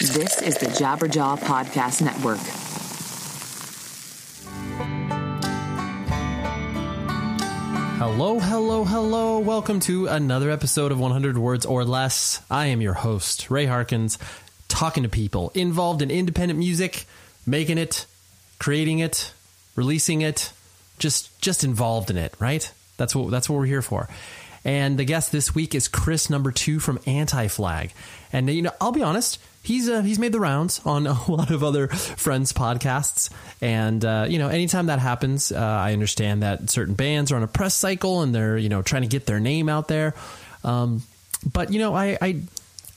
This is the Jabberjaw Podcast Network. Hello, hello, hello. Welcome to another episode of 100 Words or Less. I am your host, Ray Harkins, talking to people involved in independent music, making it, creating it, releasing it, just just involved in it, right? That's what that's what we're here for. And the guest this week is Chris number 2 from Anti Flag. And you know, I'll be honest, he's uh, he's made the rounds on a lot of other friends podcasts. And uh, you know anytime that happens uh, i understand that certain bands are on a press cycle and they're you know trying to get their name out there. Um, but you know I, I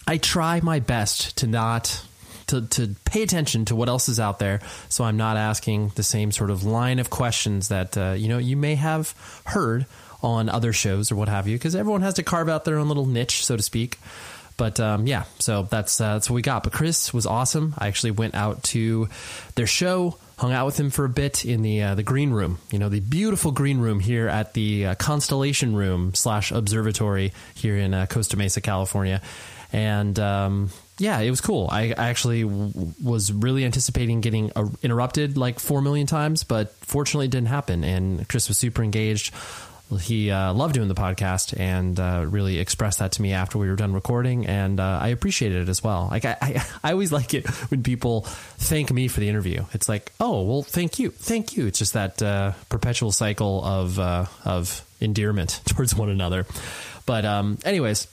i try my best to not to, to pay attention to what else is out there. So i'm not asking the same sort of line of questions that uh, you know you may have heard on other shows or what have you because everyone has to carve out their own little niche so to speak but um, yeah, so that's uh, that's what we got. But Chris was awesome. I actually went out to their show, hung out with him for a bit in the uh, the green room. You know, the beautiful green room here at the uh, Constellation Room slash Observatory here in uh, Costa Mesa, California, and. Um, yeah, it was cool. I, actually w- was really anticipating getting interrupted like four million times, but fortunately, it didn't happen. And Chris was super engaged he uh, loved doing the podcast and uh, really expressed that to me after we were done recording, and uh, I appreciated it as well. Like I, I, I, always like it when people thank me for the interview. It's like, oh, well, thank you, thank you. It's just that uh, perpetual cycle of uh, of endearment towards one another. But um, anyways.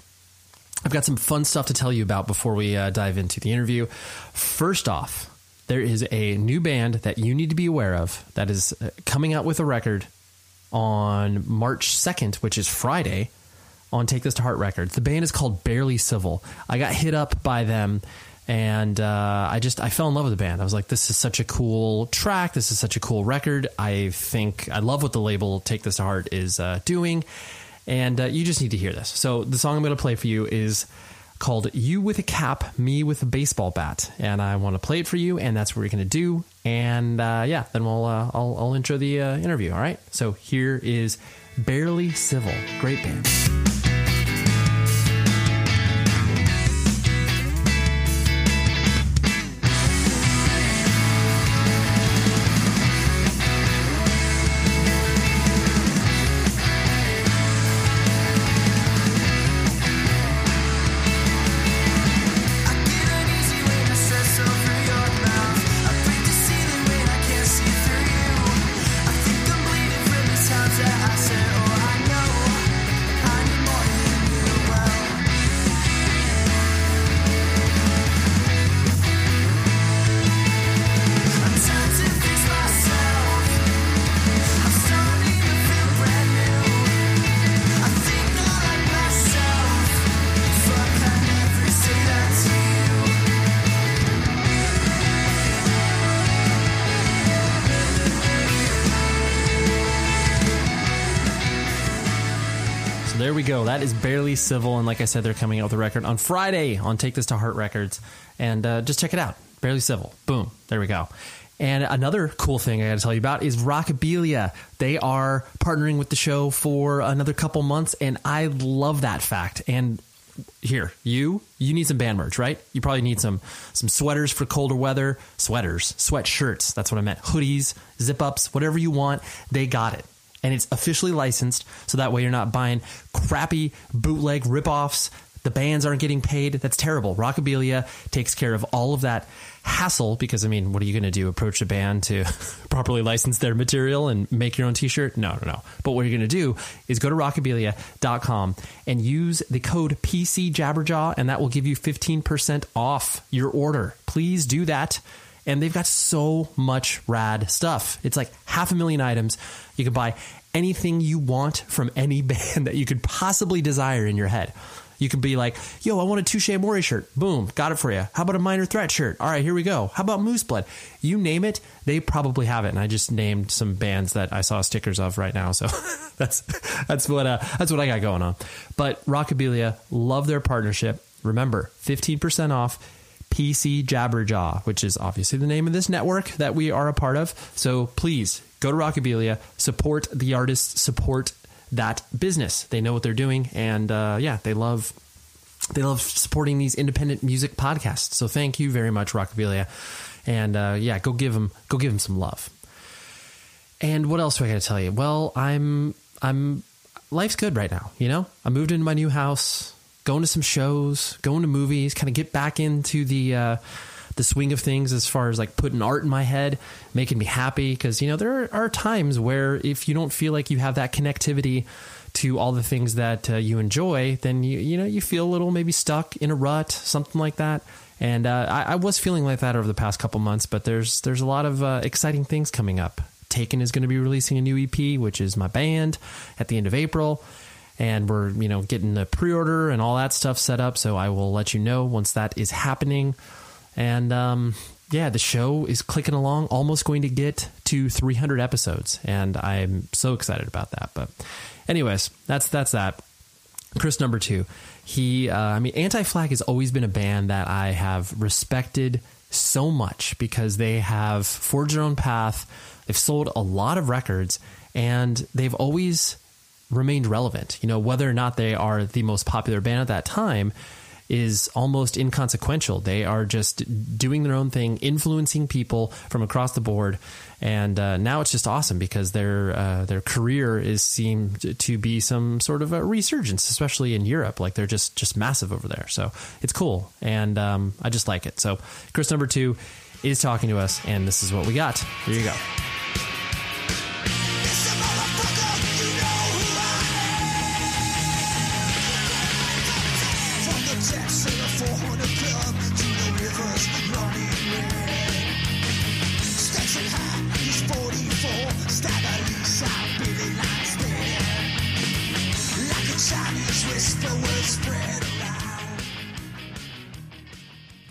I've got some fun stuff to tell you about before we uh, dive into the interview. First off, there is a new band that you need to be aware of that is coming out with a record on March 2nd, which is Friday, on Take This to Heart Records. The band is called Barely Civil. I got hit up by them and uh, I just I fell in love with the band. I was like, this is such a cool track. This is such a cool record. I think I love what the label Take This to Heart is uh, doing, and uh, you just need to hear this. So the song I'm going to play for you is called "You with a Cap, Me with a Baseball Bat," and I want to play it for you, and that's what we're going to do. And uh, yeah, then we'll uh, I'll, I'll intro the uh, interview. All right. So here is barely civil. Great band. Civil, and like I said, they're coming out with a record on Friday on Take This to Heart Records, and uh, just check it out. Barely civil. Boom. There we go. And another cool thing I got to tell you about is Rockabilia. They are partnering with the show for another couple months, and I love that fact. And here, you you need some band merch, right? You probably need some some sweaters for colder weather, sweaters, sweatshirts. That's what I meant. Hoodies, zip ups, whatever you want, they got it and it's officially licensed so that way you're not buying crappy bootleg ripoffs. The bands aren't getting paid. That's terrible. Rockabilia takes care of all of that hassle because I mean, what are you going to do? Approach a band to properly license their material and make your own t-shirt? No, no, no. But what you're going to do is go to rockabilia.com and use the code PC Jabberjaw and that will give you 15% off your order. Please do that. And they've got so much rad stuff. It's like half a million items. You can buy anything you want from any band that you could possibly desire in your head. You could be like, yo, I want a Touche Amore shirt. Boom, got it for you. How about a Minor Threat shirt? All right, here we go. How about Moose Blood? You name it, they probably have it. And I just named some bands that I saw stickers of right now. So that's that's what uh, that's what I got going on. But Rockabilia, love their partnership. Remember, 15% off PC Jabberjaw, which is obviously the name of this network that we are a part of. So please go to Rockabilia, support the artists, support that business. They know what they're doing, and uh, yeah, they love they love supporting these independent music podcasts. So thank you very much, Rockabilia, and uh, yeah, go give them go give them some love. And what else do I got to tell you? Well, I'm I'm life's good right now. You know, I moved into my new house, going to some shows, going to movies, kind of get back into the. Uh, the swing of things as far as like putting art in my head, making me happy. Because, you know, there are times where if you don't feel like you have that connectivity to all the things that uh, you enjoy, then you, you know, you feel a little maybe stuck in a rut, something like that. And uh, I, I, was feeling like that over the past couple months, but there's there's a lot of uh, exciting things coming up. Taken is going to be releasing a new EP, which is my band, at the end of April and we're you know getting the pre-order and all that stuff set up so i will let you know once that is happening and um, yeah, the show is clicking along, almost going to get to 300 episodes, and I'm so excited about that. But, anyways, that's that's that. Chris number two, he, uh, I mean, Anti Flag has always been a band that I have respected so much because they have forged their own path. They've sold a lot of records, and they've always remained relevant. You know, whether or not they are the most popular band at that time is almost inconsequential. They are just doing their own thing, influencing people from across the board, and uh, now it's just awesome because their uh, their career is seemed to be some sort of a resurgence, especially in Europe. Like they're just just massive over there, so it's cool, and um, I just like it. So Chris number two is talking to us, and this is what we got. Here you go.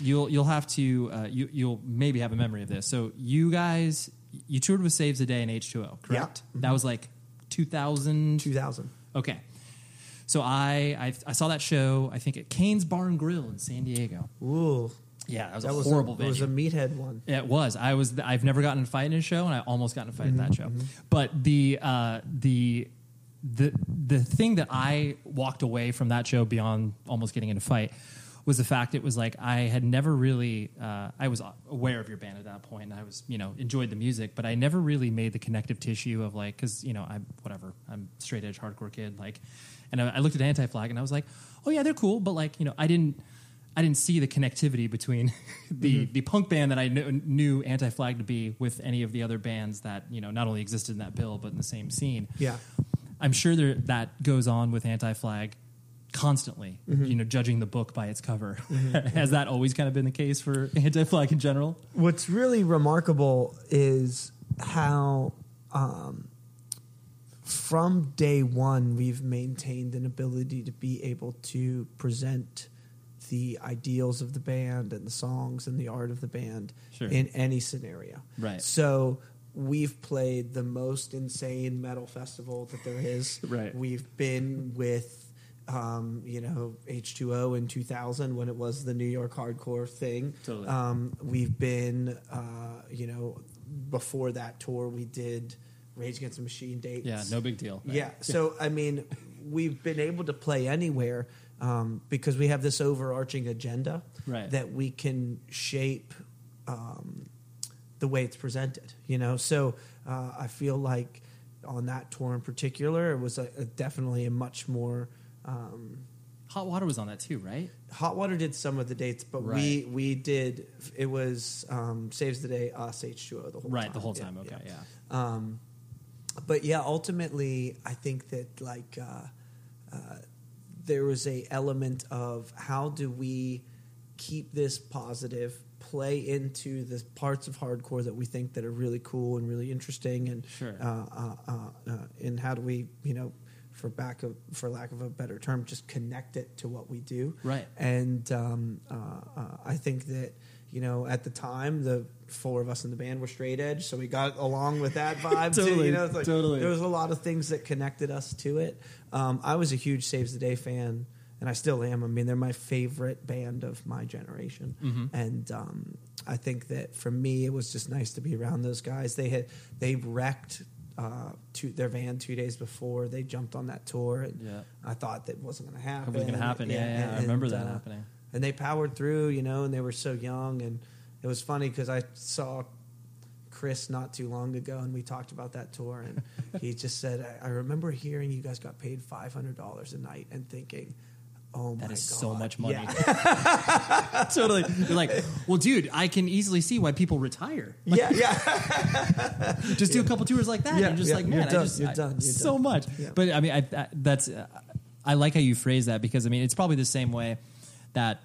You'll you'll have to uh, you you'll maybe have a memory of this. So you guys you toured with Saves the Day and H two O, correct? Yeah. That was like two thousand. 2000. Okay. So I, I I saw that show. I think at Cane's Bar and Grill in San Diego. Ooh. Yeah, that was That a was horrible a, venue. It was a meathead one. It was. I was. I've never gotten in a fight in a show, and I almost got in a fight at that show. But the uh, the the the thing that I walked away from that show beyond almost getting in a fight was the fact it was like I had never really. Uh, I was aware of your band at that point, and I was you know enjoyed the music, but I never really made the connective tissue of like because you know I'm whatever I'm straight edge hardcore kid like, and I, I looked at Anti Flag and I was like, oh yeah, they're cool, but like you know I didn't. I didn't see the connectivity between the, the punk band that I knew, knew Anti Flag to be with any of the other bands that you know not only existed in that bill but in the same scene. Yeah. I'm sure there, that goes on with Anti Flag constantly. Mm-hmm. You know, judging the book by its cover. Has that always kind of been the case for Anti Flag in general? What's really remarkable is how, um, from day one, we've maintained an ability to be able to present the ideals of the band and the songs and the art of the band Sure. in any scenario. Right. So we've played the most insane metal festival that there is. Right. We've been with. Um, you know, H2O in 2000 when it was the New York hardcore thing. Totally. Um, we've been, uh, you know, before that tour, we did Rage Against the Machine dates. Yeah, no big deal. right? Yeah. So, I mean, we've been able to play anywhere um, because we have this overarching agenda Right. that we can shape um, the way it's presented, you know? So uh, I feel like on that tour in particular, it was a, a definitely a much more. Um, Hot Water was on that too, right? Hot Water did some of the dates, but we Right. we did it was um, saves the day us H two O the whole Right, time. the whole Yeah, time. Okay, yeah. Um, but yeah, ultimately, I think that like uh, uh, there was a element of how do we keep this positive, play into the parts of hardcore that we think that are really cool and really interesting, and Sure. uh, uh, uh, uh, and how do we you know. For back of, for lack of a better term, just connect it to what we do, Right. And um, uh, uh, I think that you know at the time the four of us in the band were straight edge, so we got along with that vibe too. Totally, You know, like totally. there was a lot of things that connected us to it. Um, I was a huge Saves the Day fan, and I still am. I mean, they're my favorite band of my generation, Mm-hmm. and um, I think that for me, it was just nice to be around those guys. They had they wrecked uh, two, their van two days before they jumped on that tour, and Yeah. I thought that wasn't going to happen. It wasn't gonna happen. Yeah, yeah, I remember that uh, happening. And they powered through, you know, and they were so young, and it was funny because I saw Chris not too long ago, and we talked about that tour, and he just said, I, "I remember hearing you guys got paid five hundred dollars a night, and thinking." Oh my That is God. so much money. Yeah. totally. You're like, well, dude, I can easily see why people retire. yeah, yeah. Just do a couple tours like that. Yeah, and you're just yeah, like, you're man, I done, just you're I- done, you're so done. much. But I mean, I, I, that's uh, I like how you phrase that because I mean, it's probably the same way that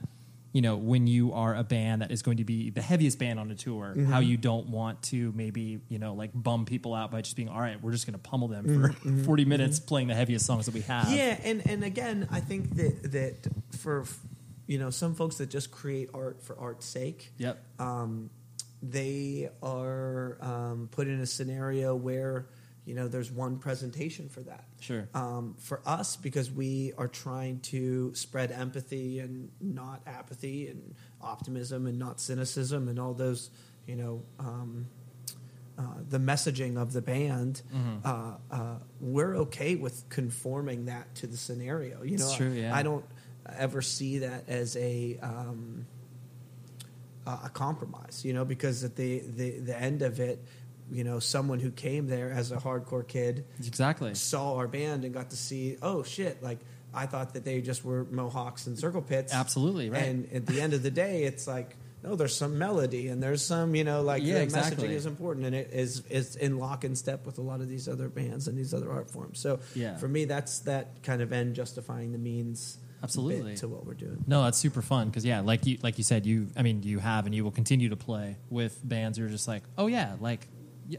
you know when you are a band that is going to be the heaviest band on a tour, Mm-hmm. how you don't want to maybe you know like bum people out by just being all right, we're just going to pummel them for Mm-hmm. 40 minutes playing the heaviest songs that we have. Yeah, and and again, I think that that for you know some folks that just create art for art's sake, Yep. um, they are um, put in a scenario where you know there's one presentation for that. Sure. Um, for us, because we are trying to spread empathy and not apathy, and optimism and not cynicism, and all those you know. Um, uh, the messaging of the band, Mm-hmm. uh, uh, we're okay with conforming that to the scenario. You know, true, yeah. I don't ever see that as a um, uh, a compromise. You know, because at the, the the end of it, you know, someone who came there as a hardcore kid Exactly. saw our band and got to see, oh shit, like I thought that they just were Mohawks and circle pits. Absolutely, right. And at the end of the day, it's like, no, there's some melody and there's some, you know, like Yeah, the exactly. messaging is important and it is is in lock and step with a lot of these other bands and these other art forms. So Yeah. for me, that's that kind of end justifying the means. Absolutely. to what we're doing. No, that's super fun because yeah, like you like you said, you I mean you have and you will continue to play with bands. You're just like, oh yeah, like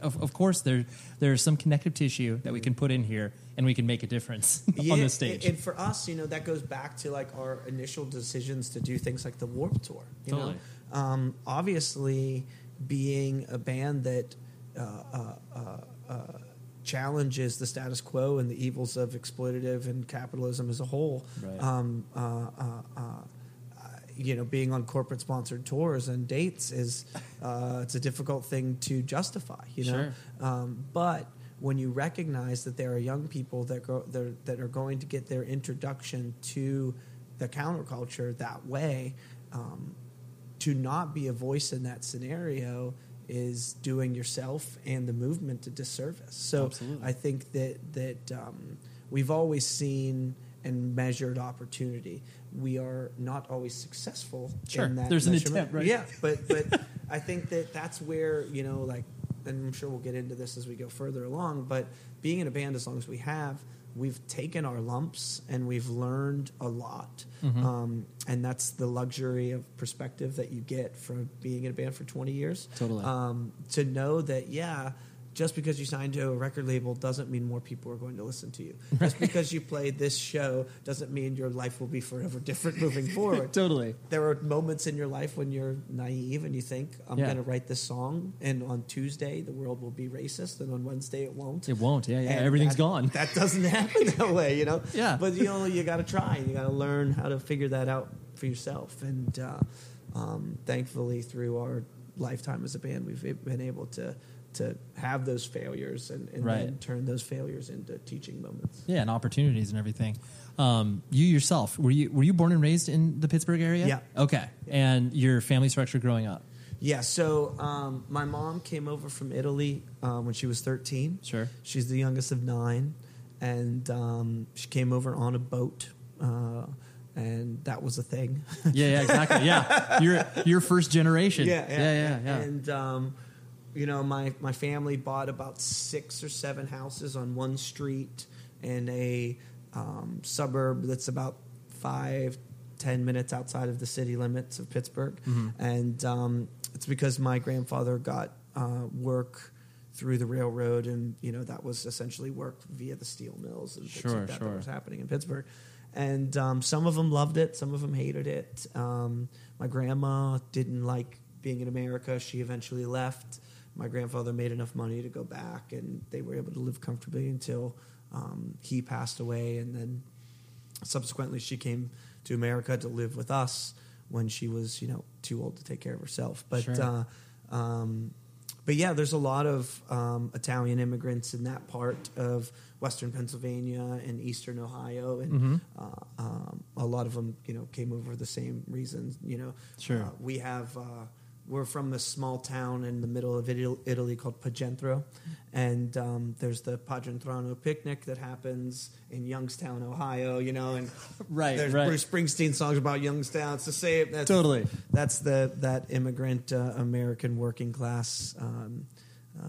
of, of course there there's some connective tissue that we can put in here and we can make a difference on the stage. And, and for us, you know, that goes back to like our initial decisions to do things like the Warped Tour. You Totally. know, um, obviously, being a band that uh, uh, uh, uh, challenges the status quo and the evils of exploitative and capitalism as a whole. Right. Um, uh, uh, uh, you know, being on corporate sponsored tours and dates is uh, it's a difficult thing to justify. You know, Sure. um, but when you recognize that there are young people that go that are, going to get their introduction to the counterculture that way, um, to not be a voice in that scenario is doing yourself and the movement a disservice. So Absolutely. I think that that um, we've always seen and measured opportunity. We are not always successful Sure. in that. There's an measurement. attempt, right? Yeah, but but I think that that's where you know like, and I'm sure we'll get into this as we go further along. But being in a band as long as we have, we've taken our lumps and we've learned a lot, Mm-hmm. um, and that's the luxury of perspective that you get from being in a band for 20 years. Totally. um, to know that yeah. Just because you signed to a record label doesn't mean more people are going to listen to you. Just because you played this show doesn't mean your life will be forever different moving forward totally. there are moments in your life when you're naive and you think I'm Yeah. going to write this song and on Tuesday the world will be racist and on Wednesday it won't. It won't. Yeah, yeah. And Everything's that- gone. That doesn't happen that way, you know. Yeah. But you know you got to try. and You got to learn how to figure that out for yourself. And uh, um, thankfully, through our lifetime as a band, we've been able to to have those failures and, and Right. then turn those failures into teaching moments. Yeah, and opportunities and everything. Um, you yourself were you were you born and raised in the Pittsburgh area? Yeah. Okay. And your family structure growing up. Yeah, so um, my mom came over from Italy um, when she was 13. Sure. She's the youngest of nine. And um, she came over on a boat. Uh, and that was a thing. Yeah, yeah, exactly. Yeah, your your first generation. yeah, yeah, yeah. And, um, you know, my, my family bought about six or seven houses on one street in a um, suburb that's about five, ten minutes outside of the city limits of Pittsburgh. Mm-hmm. And um, it's because my grandfather got uh, work through the railroad, and, you know, that was essentially work via the steel mills and things Sure, like that sure. that was happening in Pittsburgh. And um, some of them loved it, some of them hated it. Um, my grandma didn't like being in America. She eventually left. My grandfather made enough money to go back, and they were able to live comfortably until um, he passed away. And then subsequently, she came to America to live with us when she was, you know, too old to take care of herself. But Sure. uh, um, but yeah, there's a lot of um, Italian immigrants in that part of Western Pennsylvania and Eastern Ohio, and Mm-hmm. uh, um, a lot of them, you know, came over for the same reasons. You know, Sure. Uh, we have. Uh, we're from this small town in the middle of Italy called Pacentro, and um, there's the Pacentrano picnic that happens in Youngstown, Ohio. You know, and Right, there's right. Bruce Springsteen songs about Youngstown. It's the same. That's, Totally. That's the that immigrant uh, American working class. Um, uh,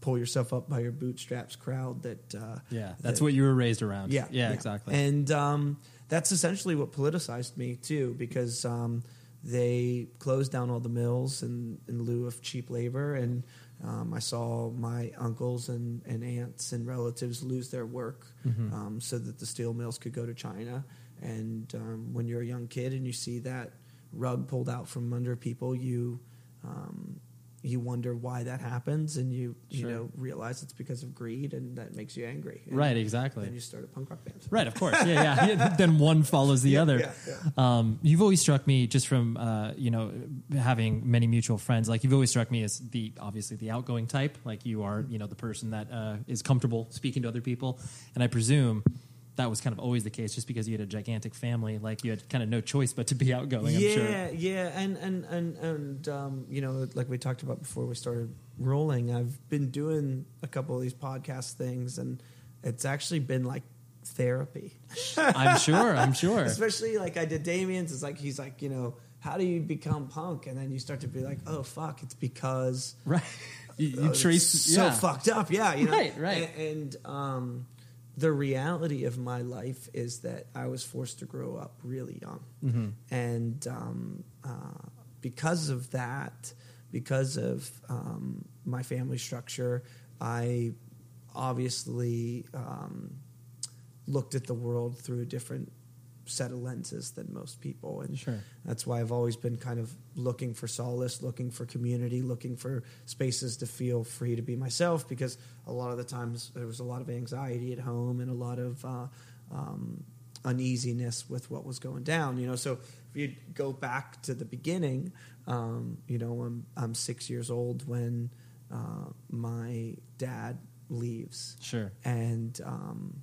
pull yourself up by your bootstraps crowd that uh, Yeah, that's that- what you were raised around. yeah, yeah, exactly. And um, that's essentially what politicized me too, because um, they closed down all the mills in, in lieu of cheap labor, and um, I saw my uncles and, and aunts and relatives lose their work Mm-hmm. um, so that the steel mills could go to China. And um, when you're a young kid and you see that rug pulled out from under people, you um, you wonder why that happens, and you you Sure. know realize it's because of greed, and that makes you angry. Right, exactly. then you start a punk rock band. Right, of course. Yeah, yeah. then one follows the Yeah, other. yeah, Um, you've always struck me just from uh, you know having many mutual friends. Like you've always struck me as the obviously the outgoing type. Like you are, you know, the person that uh, is comfortable speaking to other people. And I presume that was kind of always the case, just because you had a gigantic family. Like you had kind of no choice but to be outgoing. I'm yeah, sure. yeah, and and and and um, you know, like we talked about before we started rolling, I've been doing a couple of these podcast things, and it's actually been like therapy. I'm sure. I'm sure. Especially like I did Damian's. It's like he's like, you know, how do you become punk? And then you start to be like, oh fuck, it's because Right. You, you it's trace so yeah. fucked up. Yeah, you know? Right, right. And, and um, the reality of my life is that I was forced to grow up really young, Mm-hmm. and um, uh, because of that, because of um, my family structure, I obviously um, looked at the world through a different set of lenses than most people and Sure. that's why I've always been kind of looking for solace, looking for community, looking for spaces to feel free to be myself. Because a lot of the times there was a lot of anxiety at home and a lot of uh, um, uneasiness with what was going down. You know, so if you go back to the beginning, um, you know, I'm I'm six years old when uh, my dad leaves Sure. and um,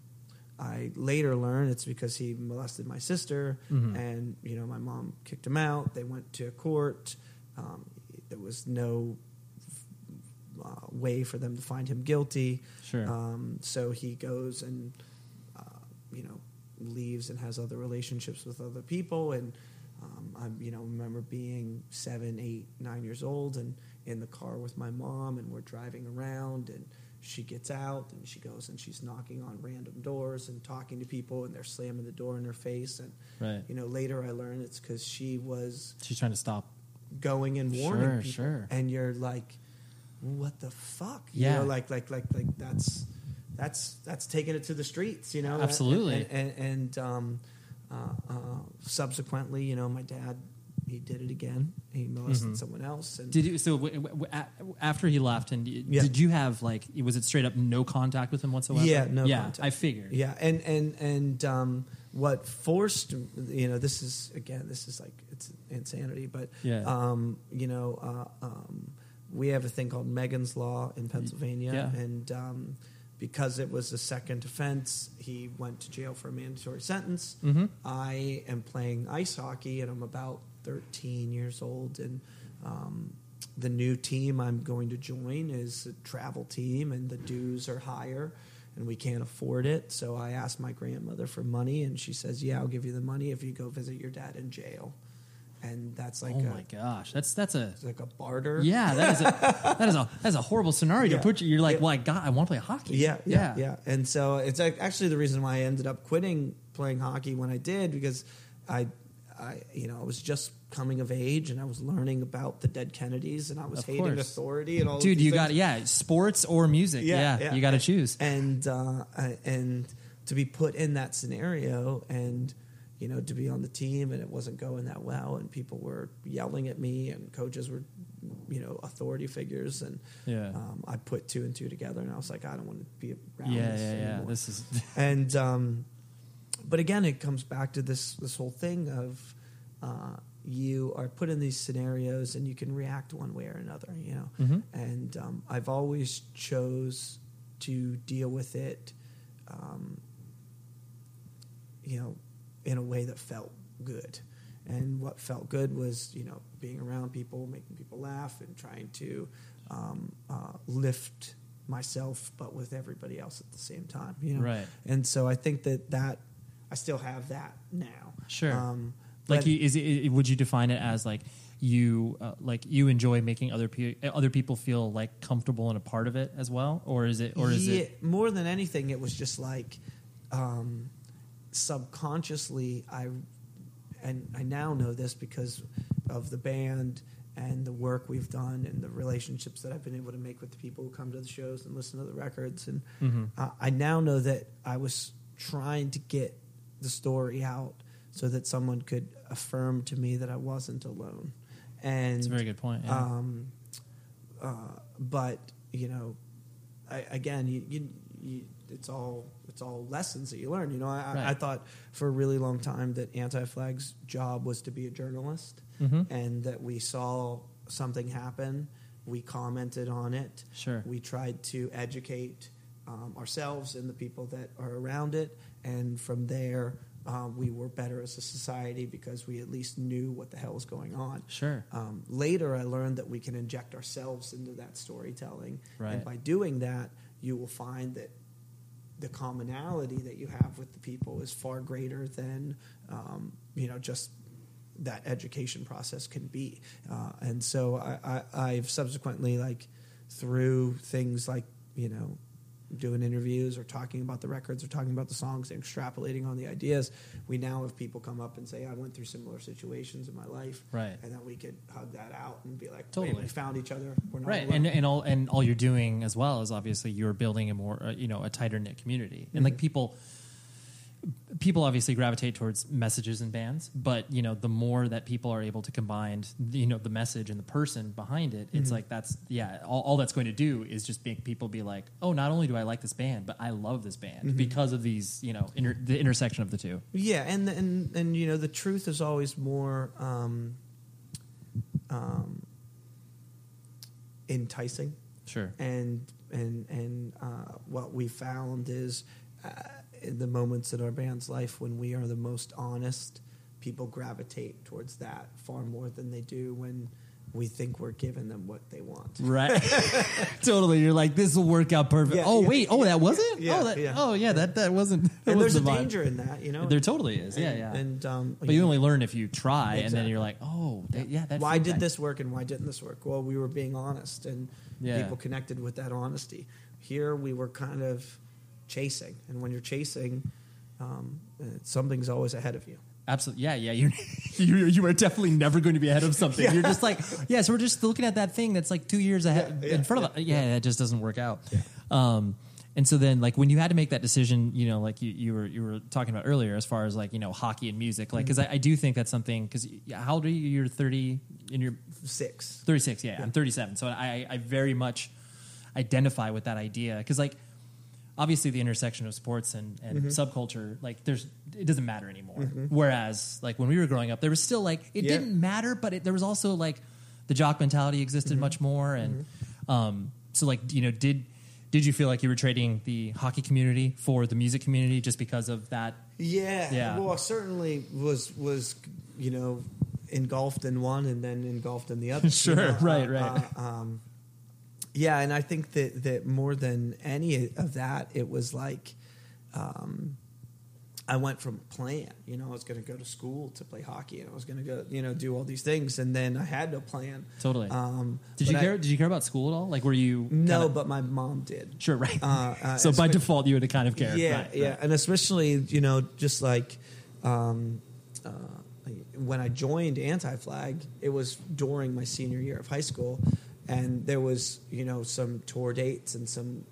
I later learned it's because he molested my sister, Mhm. and you know my mom kicked him out. They went to court. Um, there was no uh, way for them to find him guilty. Sure. Um, so he goes and uh, you know leaves and has other relationships with other people. And um, I you know remember being seven, eight, nine years old and in the car with my mom, and we're driving around and. She gets out and she goes and she's knocking on random doors and talking to people and they're slamming the door in her face and Right. you know later I learned it's because she was She's trying to stop. going and warning Sure, people, sure. and you're like, what the fuck? Yeah. you know, like like like like that's that's that's taking it to the streets, you know. Absolutely. and and, and um, uh, uh, subsequently, you know, my dad he did it again. He molested Mhm. someone else, and Did you so w- w- after he left and y- Yeah. did you have like was it straight up no contact with him whatsoever? Yeah, no Yeah, contact. I figured. Yeah, and and and um, what forced you know this is again this is like it's insanity, but Yeah. um, you know uh, um, we have a thing called Megan's Law in Pennsylvania, Yeah. and um, because it was a second offense, he went to jail for a mandatory sentence. Mhm. I am playing ice hockey, and I'm about 13 years old, and um, the new team I'm going to join is a travel team, and the dues are higher, and we can't afford it. So I asked my grandmother for money, and she says, "Yeah, I'll give you the money if you go visit your dad in jail." And that's like oh a, my gosh, that's that's a like a barter. yeah that is a that is a that's a horrible scenario Yeah. to put you. You're like, Yeah. well, I got I want to play hockey. Yeah, yeah, yeah, And so it's actually the reason why I ended up quitting playing hockey when I did because I, I, you know, I was just coming of age and I was learning about the dead Kennedys and I was Of hating course. authority and all. Dude, you got yeah, sports or music. Yeah, you got to choose. And uh, and to be put in that scenario and you know to be on the team and it wasn't going that well and people were yelling at me and coaches were you know authority figures and Yeah. um, I put two and two together and I was like I don't want to be around Yeah, this yeah, yeah. This is and um, but again, it comes back to this this whole thing of uh, you are put in these scenarios and you can react one way or another. You know, Mm-hmm. and um, I've always chose to deal with it. Um, you know, in a way that felt good. And what felt good was, you know, being around people, making people laugh, and trying to um, uh, lift myself, but with everybody else at the same time. You know, Right. And so I think that that I still have that now. Sure. Um, like you, is it, would you define it as like you uh, like you enjoy making other people other people feel like comfortable and a part of it as well or is it or is yeah, it more than anything it was just like um, subconsciously i and i now know this because of the band and the work we've done and the relationships that i've been able to make with the people who come to the shows and listen to the records and Mm-hmm. uh, i now know that i was trying to get the story out so that someone could affirm to me that i wasn't alone and it's a very good point yeah. um, uh, but you know, I, again, you, you, you, it's all it's all lessons that you learn. You know, I, Right. I thought for a really long time that Anti Flag's job was to be a journalist, Mhm. and that we saw something happen, we commented on it, Sure. we tried to educate um, ourselves and the people that are around it, and from there. Um, we were better as a society because we at least knew what the hell was going on. sure Um, later, I learned that we can inject ourselves into that storytelling, Right. and by doing that, you will find that the commonality that you have with the people is far greater than um, you know just that education process can be. Uh, and so I, I, I've subsequently like through things like you know doing interviews or talking about the records or talking about the songs and extrapolating on the ideas we now have people come up and say i went through similar situations in my life Right. and then we could hug that out and be like Totally. "Wait, we found each other we're not right alone." and and all and all you're doing as well is obviously you're building a more uh, you know a tighter knit community and Mm-hmm. like people people obviously gravitate towards messages and bands but you know the more that people are able to combine you know the message and the person behind it Mm-hmm. it's like that's yeah all, all that's going to do is just make people be like oh not only do i like this band but i love this band Mm-hmm. because of these you know inter- the intersection of the two Yeah, and and and you know the truth is always more um, um, enticing, sure and and and uh, what we found is uh, the moments in our band's life when we are the most honest, people gravitate towards that far more than they do when we think we're giving them what they want. Right. totally. You're like, this will work out perfect. Yeah, oh, yeah, wait. Oh, that wasn't? yeah, oh, that, yeah. oh, yeah. That, that wasn't. That And there's a the vibe. danger in that, you know. There totally is. Yeah, And- yeah. And um, but you only learn if you try, and then you're like, oh, that, yeah, that why did this work and why didn't this work? Well, we were being honest, and people connected with that honesty. Here, we were kind of chasing, and when you're chasing, um, uh, something's always ahead of you. Absolutely. Yeah, yeah. You're, you you are definitely never going to be ahead of something. You're just like, yeah. So we're just looking at that thing that's like two years ahead Yeah, yeah, in front of us. Yeah, that just doesn't work out. Um, and so then, like when you had to make that decision, you know, like you, you were you were talking about earlier, as far as like you know hockey and music, like because I, I do think that's something. Because how old are you? You're 30 in your Six. 36 yeah, i'm 37 so I, I very much identify with that idea because like obviously the intersection of sports and, and Mm-hmm. subculture like there's it doesn't matter anymore whereas like when we were growing up there was still like it Yeah. didn't matter but it, there was also like the jock mentality existed Mm-hmm. much more and um, so like you know did did you feel like you were trading the hockey community for the music community just because of that Yeah. Yeah. Well, certainly was was you know engulfed in one and then engulfed in the other. you Sure, know? right, right. uh, um, yeah, and I think that that more than any of that, it was like. Um, I went from plan, you know, I was going to go to school to play hockey, and I was going to go, you know, do all these things, and then I had no plan. Totally. Um, did you I- care did you care about school at all like were you No, kinda- but my mom did. sure right Uh, uh, so by default you would have kind of cared Yeah, right, yeah, right. and especially you know just like um, uh, when I joined Anti Flag, it was during my senior year of high school, and there was you know some tour dates and some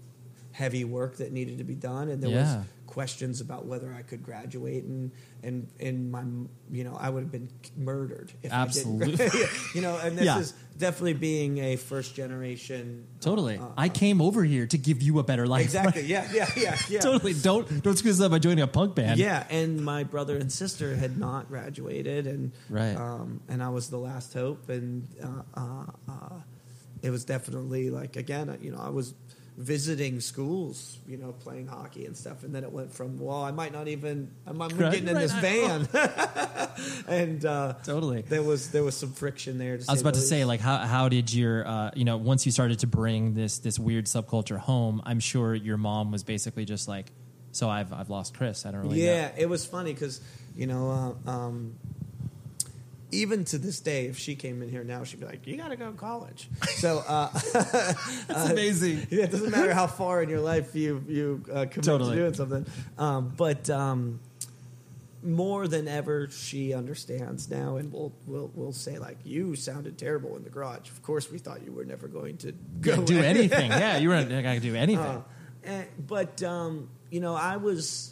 heavy work that needed to be done, and there Yeah. was questions about whether I could graduate, and and and my you know I would have been murdered if Absolutely. I didn't. you know, and this Yeah. is definitely being a first generation. uh, Totally. uh, I came over here to give you a better life. exactly. Yeah. Yeah. Yeah. Yeah. totally. Don't don't screw this up by joining a punk band. Yeah, and my brother and sister had not graduated, and Right. um, and I was the last hope, and uh, uh, uh, it was definitely like again, you know, I was visiting schools, you know, playing hockey and stuff, and then it went from well, I might not even, I'm not Right, getting in right, this I- van, and uh, Totally. there was there was some friction there. I was about the to say, like, how how did your, uh, you know, once you started to bring this this weird subculture home, I'm sure your mom was basically just like, so I've I've lost Chris. I don't really know. yeah, it was funny because you know, uh, um, even to this day, if she came in here now, she'd be like, "You got to go to college." So uh, That's amazing. yeah, it doesn't matter how far in your life you you uh, commit Totally. to doing something, um, but um, more than ever, she understands now, and will will will say like, "You sounded terrible in the garage." Of course, we thought you were never going to go do anything. Yeah, you weren't gonna do anything. Uh, and, but um, you know, I was,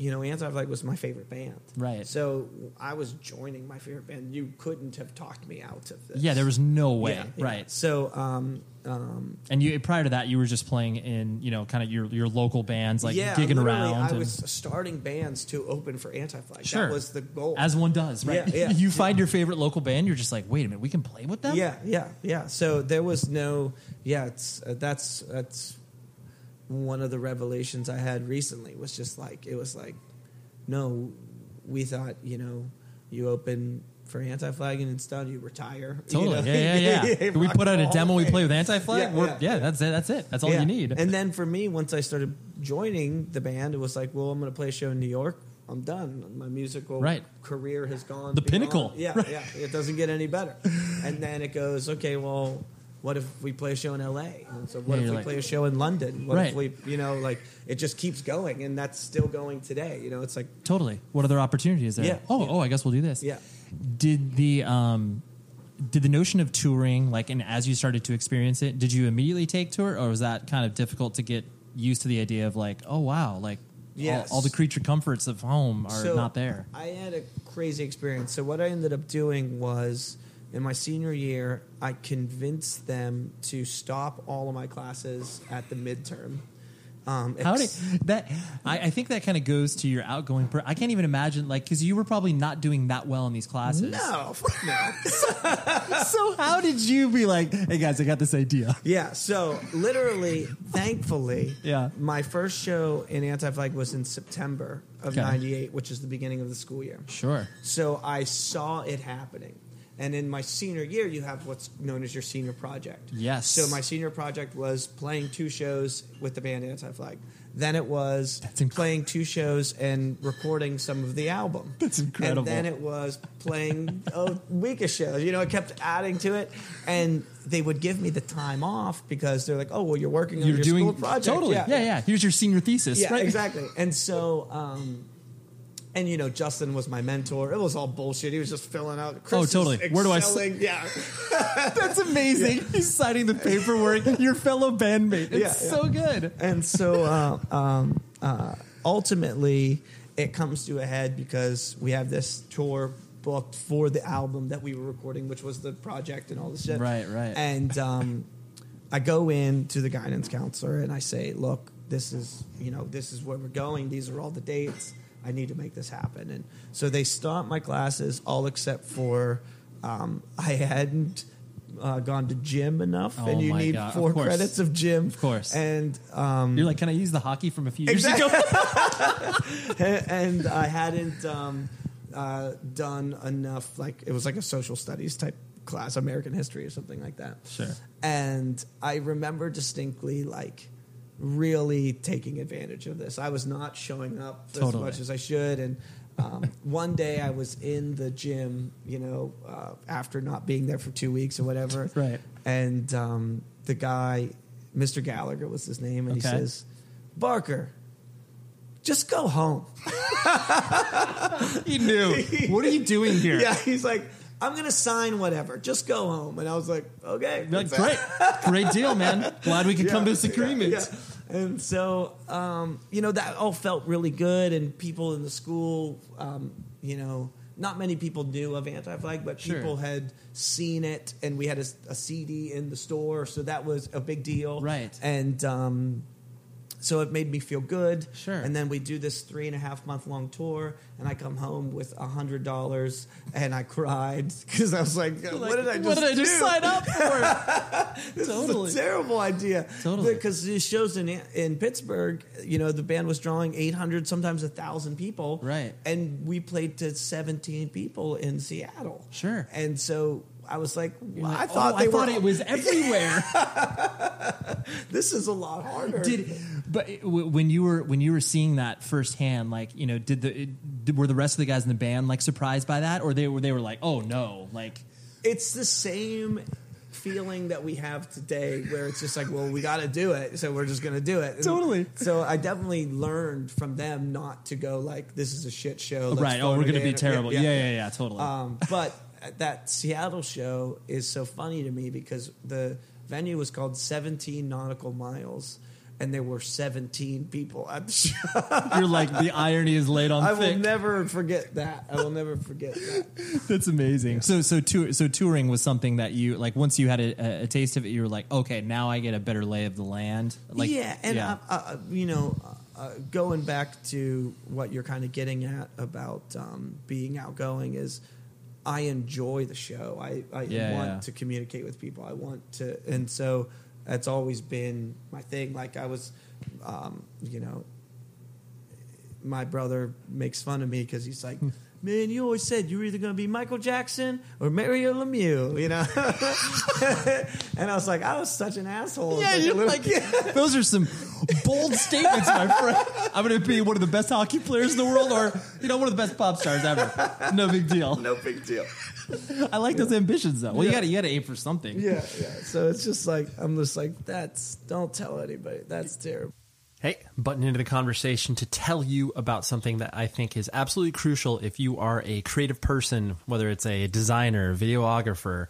you know, Anti Flag was my favorite band, Right. So I was joining my favorite band. You couldn't have talked me out of this. yeah, there was no way. Yeah, yeah. Right. So, um, um, And you prior to that, you were just playing in, you know, kind of your your local bands, like yeah, gigging around. I and- was starting bands to open for Anti Flag. Sure. that was the goal. as one does, right? Yeah, yeah. you find your favorite local band, you're just like, wait a minute, we can play with them. Yeah, yeah, yeah. So there was no, yeah. It's uh, that's that's one of the revelations I had recently was just like it was like, no, we thought you know, you open for anti flag and it's done. You retire. you Totally. know? Yeah, yeah, yeah. we put out a demo. We play with anti-flag. Yeah, yeah, yeah, yeah. that's it. That's it. That's all Yeah. you need. And then for me, once I started joining the band, it was like, well, I'm going to play a show in New York. I'm done. My musical Right. career has gone. The beyond- pinnacle. Yeah, yeah. It doesn't get any better. and then it goes, okay, well, what if we play a show in L.A.? And so what Yeah, if we like- play a show in London? What Right. if we, you know, like it just keeps going, and that's still going today. You know, it's like, Totally. What other opportunities there? Yeah. Oh, Yeah. oh, I guess we'll do this. yeah. Did the um, did the notion of touring like, and as you started to experience it, did you immediately take tour, or was that kind of difficult to get used to the idea of like, oh wow, like Yes. all, all the creature comforts of home are So, not there. I had a crazy experience. So what I ended up doing was in my senior year, I convinced them to stop all of my classes at the midterm. Um, How did that? I, I think that kind of goes to your outgoing. Per- I can't even imagine, like, because you were probably not doing that well in these classes. no, fuck no. So how did you be like, hey guys, I got this idea? yeah. So literally, thankfully, Yeah. my first show in Anti Flag was in September of Okay. '98, which is the beginning of the school year. Sure. So I saw it happening. And in my senior year, you have what's known as your senior project. Yes. So my senior project was playing two shows with the band Anti Flag. Then it was playing two shows and recording some of the album. That's incredible. And then it was playing a week of shows. You know, it kept adding to it. And they would give me the time off because they're like, oh, well, you're working on You're your doing school project. totally. Yeah. yeah, Here's your senior thesis. Yeah, right? exactly. And so, um, and you know, Justin was my mentor. It was all bullshit. He was just filling out. Chris Oh, totally. Where do I s- excelling. Yeah, That's amazing. He's signing the paperwork. Your fellow bandmate. It's Yeah, yeah. so good. and so uh, um, uh, ultimately, it comes to a head because we have this tour booked for the album that we were recording, which was the project and all this shit. Right, right. And um, I go in to the guidance counselor and I say, "Look, this is you know this is where we're going. These are all the dates. I need to make this happen." And so they stopped my classes, all except for um, I hadn't. Uh, gone to gym enough, Oh and you need God, four course. credits of gym, Of course. and um, You're like, can I use the hockey from a few years Exactly. ago? and I hadn't um, uh, done enough. Like it was like a social studies type class, American history or something like that. Sure. And I remember distinctly like really taking advantage of this. I was not showing up as much as I should, and. Um, one day I was in the gym, you know, uh, after not being there for two weeks or whatever. Right. And um, the guy, Mr. Gallagher was his name, and he says, Barker, just go home. he knew. What are you doing here? Yeah, he's like, I'm gonna sign whatever. Just go home. And I was like, okay, like, great, great deal, man. Glad we could come to this Yeah, agreement. yeah. And so um, you know that all felt really good, and people in the school, um, you know, not many people knew of Anti Flag, but Sure. people had seen it, and we had a, a CD in the store, so that was a big deal, Right. And um, so it made me feel good. Sure. And then we do this three and a half month long tour, and I come home with a hundred dollars, and I cried because I was like, "What did I just what did I just do? sign up for? This Totally. is a terrible idea. Totally. Because these shows in in Pittsburgh, you know, the band was drawing 800, sometimes a 1,000 people. Right. And we played to 17 people in Seattle. Sure. And so I was like, well, like, I thought oh, they I thought it was everywhere. this is a lot harder. did but when you were when you were seeing that firsthand, like you know, did the did, were the rest of the guys in the band like surprised by that, or they were they were like, oh no, like it's the same feeling that we have today where it's just like well we got to do it so we're just going to do it And Totally. so i definitely learned from them not to go like this is a shit show right? Oh, we're gonna be in. terrible. Yeah, yeah, yeah, totally. Um, but that Seattle show is so funny to me because the venue was called 17 Nautical Miles, and there were 17 people at the show. You're like the irony is laid on I will never forget that. I will never forget that. That's amazing. So so tour, so touring was something that you like once you had a, a taste of it, you were like, okay, now I get a better lay of the land. Like yeah, and Uh, uh, you know, uh, going back to what you're kind of getting at about um, being outgoing is. I enjoy the show. I, I Yeah, want yeah. to communicate with people. I want to, and so that's always been my thing. Like I was, um, you know, my brother makes fun of me because he's like, "Man, you always said you were either going to be Michael Jackson or Mario Lemieux," you know. and I was like, I was such an asshole. Yeah, as, you're like, kid. those are some bold statements, my friend. I'm going to be one of the best hockey players in the world, or you know, one of the best pop stars ever. No big deal. no big deal. I like those ambitions, though. Well, you got to you to aim for something. Yeah, yeah. So it's just like I'm just like that's don't tell anybody. That's terrible. Hey, button into the conversation to tell you about something that I think is absolutely crucial if you are a creative person, whether it's a designer, videographer,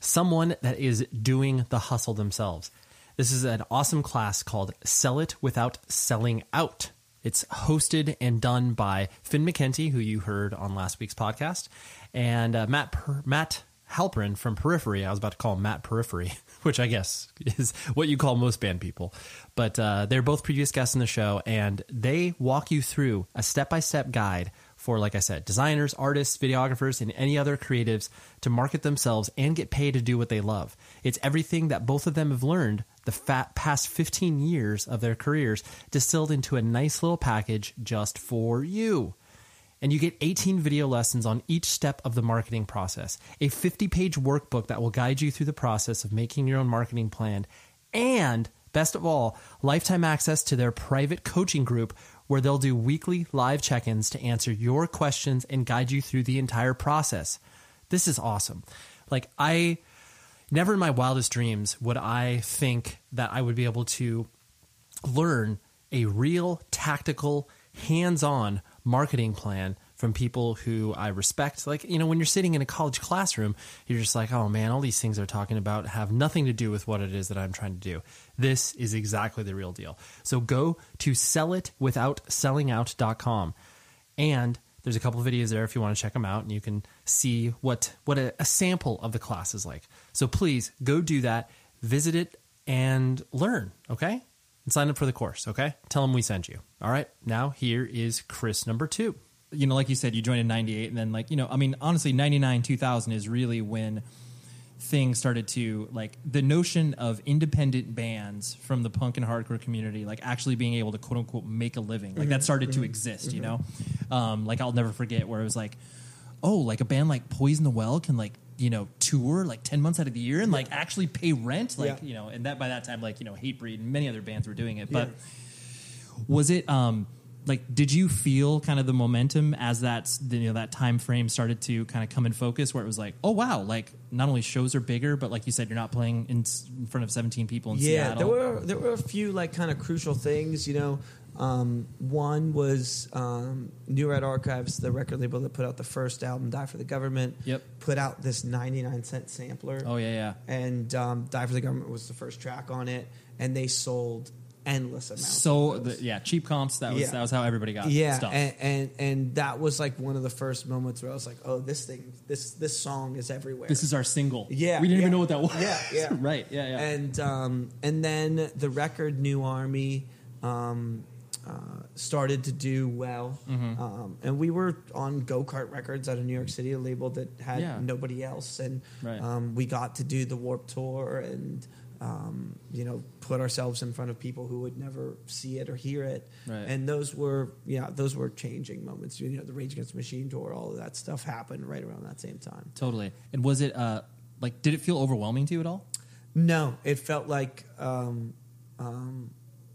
someone that is doing the hustle themselves. This is an awesome class called Sell It Without Selling Out. It's hosted and done by Finn McKenty, who you heard on last week's podcast, and uh, Matt per- Matt Halperin from Periphery. I was about to call him Matt Periphery, which I guess is what you call most band people. But uh, they're both previous guests in the show, and they walk you through a step by step guide for, like I said, designers, artists, videographers, and any other creatives to market themselves and get paid to do what they love. It's everything that both of them have learned the fat past 15 years of their careers distilled into a nice little package just for you and you get 18 video lessons on each step of the marketing process, a 50 page workbook that will guide you through the process of making your own marketing plan, and best of all, lifetime access to their private coaching group where they'll do weekly live check ins to answer your questions and guide you through the entire process. This is awesome. Like, I never in my wildest dreams would I think that I would be able to learn a real tactical, hands on marketing plan from people who I respect. Like, you know, when you're sitting in a college classroom, you're just like, oh man, all these things they're talking about have nothing to do with what it is that I'm trying to do. This is exactly the real deal. So go to sellitwithoutsellingout.com and there's a couple of videos there if you want to check them out and you can see what what a, a sample of the class is like. So please go do that, visit it and learn, okay? And sign up for the course, okay? Tell them we sent you. All right. Now here is Chris number 2. you know, like you said, you joined in '98, and then like you know, I mean, honestly, '99, 2000 is really when things started to like the notion of independent bands from the punk and hardcore community, like actually being able to quote unquote make a living, like that mm-hmm. started to mm-hmm. exist. You mm-hmm. know, um, like I'll never forget where it was like, oh, like a band like Poison the Well can like you know tour like 10 months out of the year and like actually pay rent like you know and that by that time like you know hatebreed and many other bands were doing it. But was it um like did you feel kind of the momentum as that you know that time frame started to kind of come in focus where it was like oh wow like not only shows are bigger but like you said you're not playing in, in front of 17 people in yeah, Seattle? there were there were a few like kind of crucial things. You know, um, one was um, New Red Archives, the record label that put out the first album, "Die for the Government." Yep. Put out this ninety nine cent sampler. oh yeah yeah and um, "Die for the Government" was the first track on it, and they sold endless amounts. So the, yeah, cheap comps. That was Yeah. that was how everybody got yeah, stuff. and, and and that was like one of the first moments where I was like, oh, this thing, this this song is everywhere. this is our single. Yeah, we didn't yeah. even know what that was. Yeah, yeah. right. Yeah, yeah. And um, and then the record New Army um, uh, started to do well, Mm-hmm. um, and we were on Go Kart Records out of New York City, a label that had Yeah. nobody else, and Right. um, we got to do the Warped Tour and. Um, you know, put ourselves in front of people who would never see it or hear it, Right. and those were, yeah, those were changing moments. You know, the Rage Against the Machine tour, all of that stuff happened right around that same time. totally. And was it uh like did it feel overwhelming to you at all? No, it felt like um, um,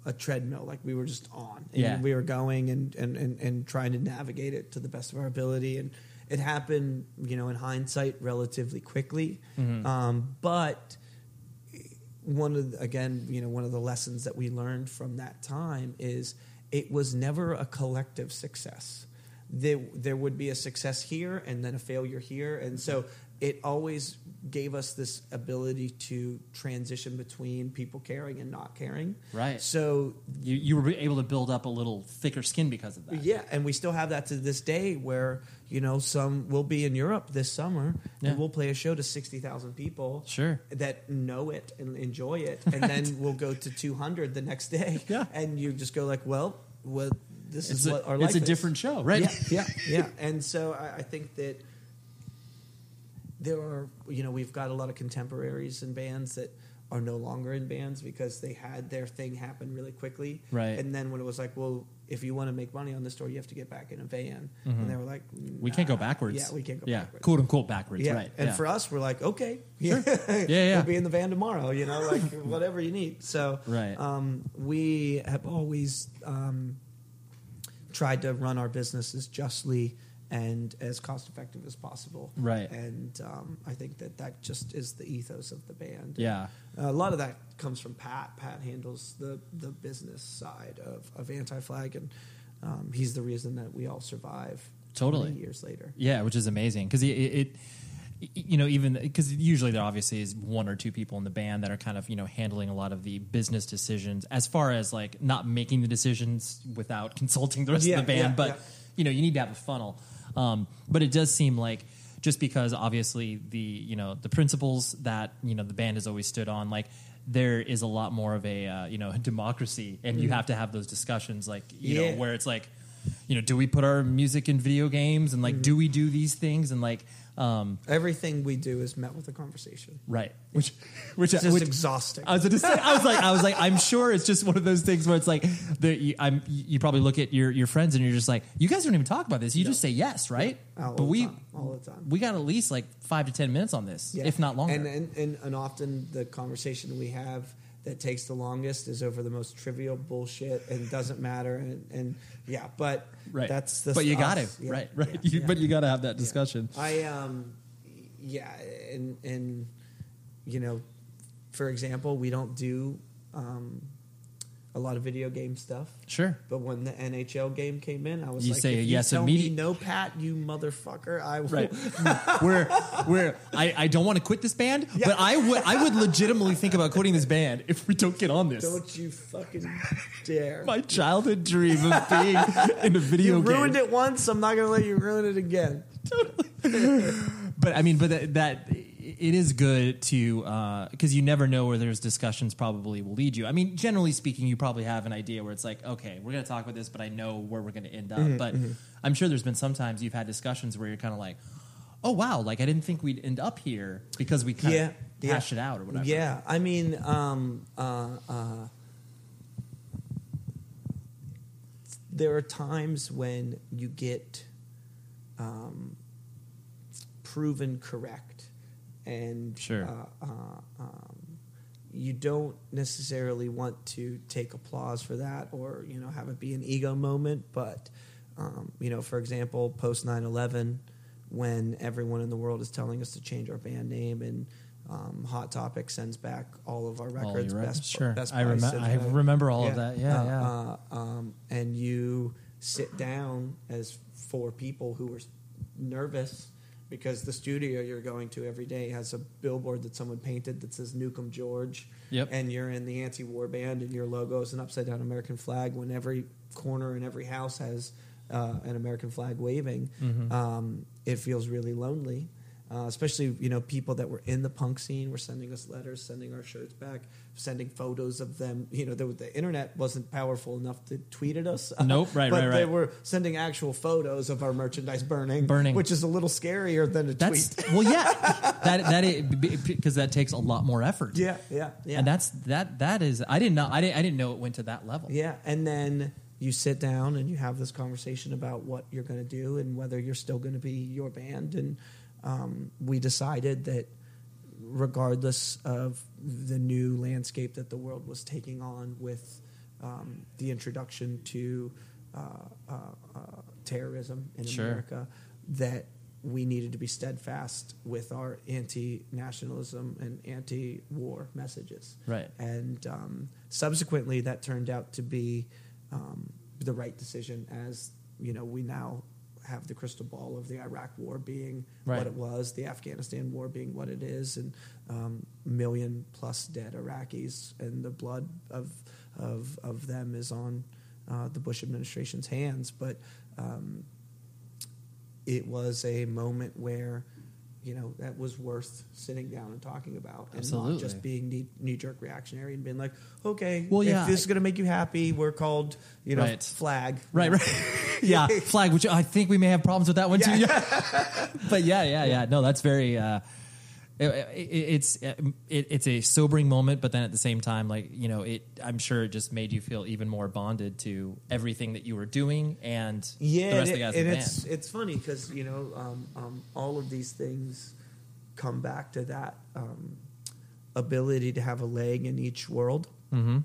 a treadmill, like we were just on. And Yeah. we were going and, and, and, and trying to navigate it to the best of our ability. And it happened, you know, in hindsight, relatively quickly. Mm-hmm. Um, but one of the, again, you know, one of the lessons that we learned from that time is it was never a collective success. There, there would be a success here and then a failure here, and so it always gave us this ability to transition between people caring and not caring. Right. So You you were able to build up a little thicker skin because of that. yeah, and we still have that to this day where, you know, some we'll be in Europe this summer Yeah. and we'll play a show to 60,000 people Sure. that know it and enjoy it. And then we'll go to 200 the next day. Yeah. And you just go like, well, well this It's is a, what our it's a is. different show, right? Yeah, yeah, yeah. And so I, I think that there are, you know, we've got a lot of contemporaries and bands that are no longer in bands because they had their thing happen really quickly. Right. And then when it was like, well, if you want to make money on this tour, you have to get back in a van. And they were like, Mm-hmm. We can't go backwards. Yeah, we can't go yeah. backwards. Quote unquote backwards, Yeah. right. And yeah. for us, we're like, okay, yeah, Yeah, yeah. we'll be in the van tomorrow. You know, like whatever you need. So, Right. um, we have always um, tried to run our businesses justly and as cost effective as possible. Right. And um, I think that that just is the ethos of the band. Yeah. A lot of that comes from Pat. Pat handles the the business side of, of Anti Flag, and um, he's the reason that we all survive. Totally. years later. Yeah, which is amazing because it, it, it, you know, even because usually there obviously is one or two people in the band that are kind of you know handling a lot of the business decisions as far as like not making the decisions without consulting the rest Yeah, of the band, yeah, but yeah. you know you need to have a funnel. Um, but it does seem like just because obviously the you know the principles that you know the band has always stood on like there is a lot more of a uh, you know democracy and you have to have those discussions like you. Yeah. know where it's like you know do we put our music in video games and like Mm-hmm. do we do these things and like um Everything we do is met with a conversation. right which which It's just which, exhausting. I was gonna say, I was like, I was like, I'm sure it's just one of those things where it's like, the, you, I'm, you probably look at your, your friends and you're just like, you guys don't even talk about this. You just say yes, right? All but the we, time, all the time. we got at least like five to ten minutes on this, Yeah. if not longer. And, and and and often the conversation we have that takes the longest is over the most trivial bullshit and doesn't matter and, and yeah, but right. that's the but you got us. Yeah, right, right. yeah, you, yeah. But you got to have that discussion. I um yeah, and and you know, for example, we don't do um a lot of video game stuff. Sure. But when the NHL game came in, I was You like, say if yes you tell immediate- me no, Pat, you motherfucker, I will. Right. where where I, I don't want to quit this band, Yeah. but I would I would legitimately think about quitting this band if we don't get on this. Don't you fucking dare! My childhood dream of being in a video you game. ruined it once. I'm not going to let you ruin it again. Totally. but I mean, but that, that it is good to because you never know where there's discussions probably will lead you. I mean, generally speaking, you probably have an idea where it's like, okay, we're going to talk about this, but I know where we're going to end up. Mm-hmm, but I'm sure there's been sometimes you've had discussions where you're kind of like, oh wow, like I didn't think we'd end up here because we kind Yeah, of yeah. hashed it out or whatever. Yeah, I mean, um, uh, uh, there are times when you get um, proven correct, and Sure. uh, uh, um, you don't necessarily want to take applause for that, or you know, have it be an ego moment. But um, you know, for example, post 9-11, when everyone in the world is telling us to change our band name and um, Hot Topic sends back all of our records, best, sure. best I of I remember all of that. Yeah, uh, yeah. Uh, um, and you sit down as four people who were nervous because the studio you're going to every day has a billboard that someone painted that says Newcomb George. Yep. And you're in the anti-war band, and your logo is an upside-down American flag. When every corner and every house has uh, an American flag waving, um, it feels really lonely. Uh, especially, you know, people that were in the punk scene were sending us letters, sending our shirts back, sending photos of them. You know, the, the internet wasn't powerful enough to tweet at us. Nope, right, but right, They were sending actual photos of our merchandise burning, Burning. which is a little scarier than a That's tweet. well, yeah, that that because that takes a lot more effort. Yeah, yeah, yeah. and that's that that is I didn't know I didn't I didn't know it went to that level. yeah. And then you sit down and you have this conversation about what you're going to do and whether you're still going to be your band. And um, we decided that regardless of the new landscape that the world was taking on with um, the introduction to uh, uh, uh, terrorism in Sure. America, that we needed to be steadfast with our anti-nationalism and anti-war messages. Right. And um, subsequently, that turned out to be um, the right decision, as you know, we now have the crystal ball of the Iraq War being Right. what it was, the Afghanistan War being what it is, and um, million plus dead Iraqis, and the blood of of of them is on uh, the Bush administration's hands. But um, it was a moment where you know that was worth sitting down and talking about and Absolutely. not just being knee jerk reactionary and being like okay Well, if yeah, this I- is going to make you happy we're called you know Right. flag Right, right. yeah, flag. Which I think we may have problems with that one too. Yeah. but yeah, yeah, yeah. No, that's very. Uh, it, it, it's it, it's a sobering moment, but then at the same time, like you know, it. I'm sure it just made you feel even more bonded to everything that you were doing and yeah the rest and, of the guys in and the it's band. it's funny because you know um, um, all of these things come back to that um, ability to have a leg in each world Mm-hmm.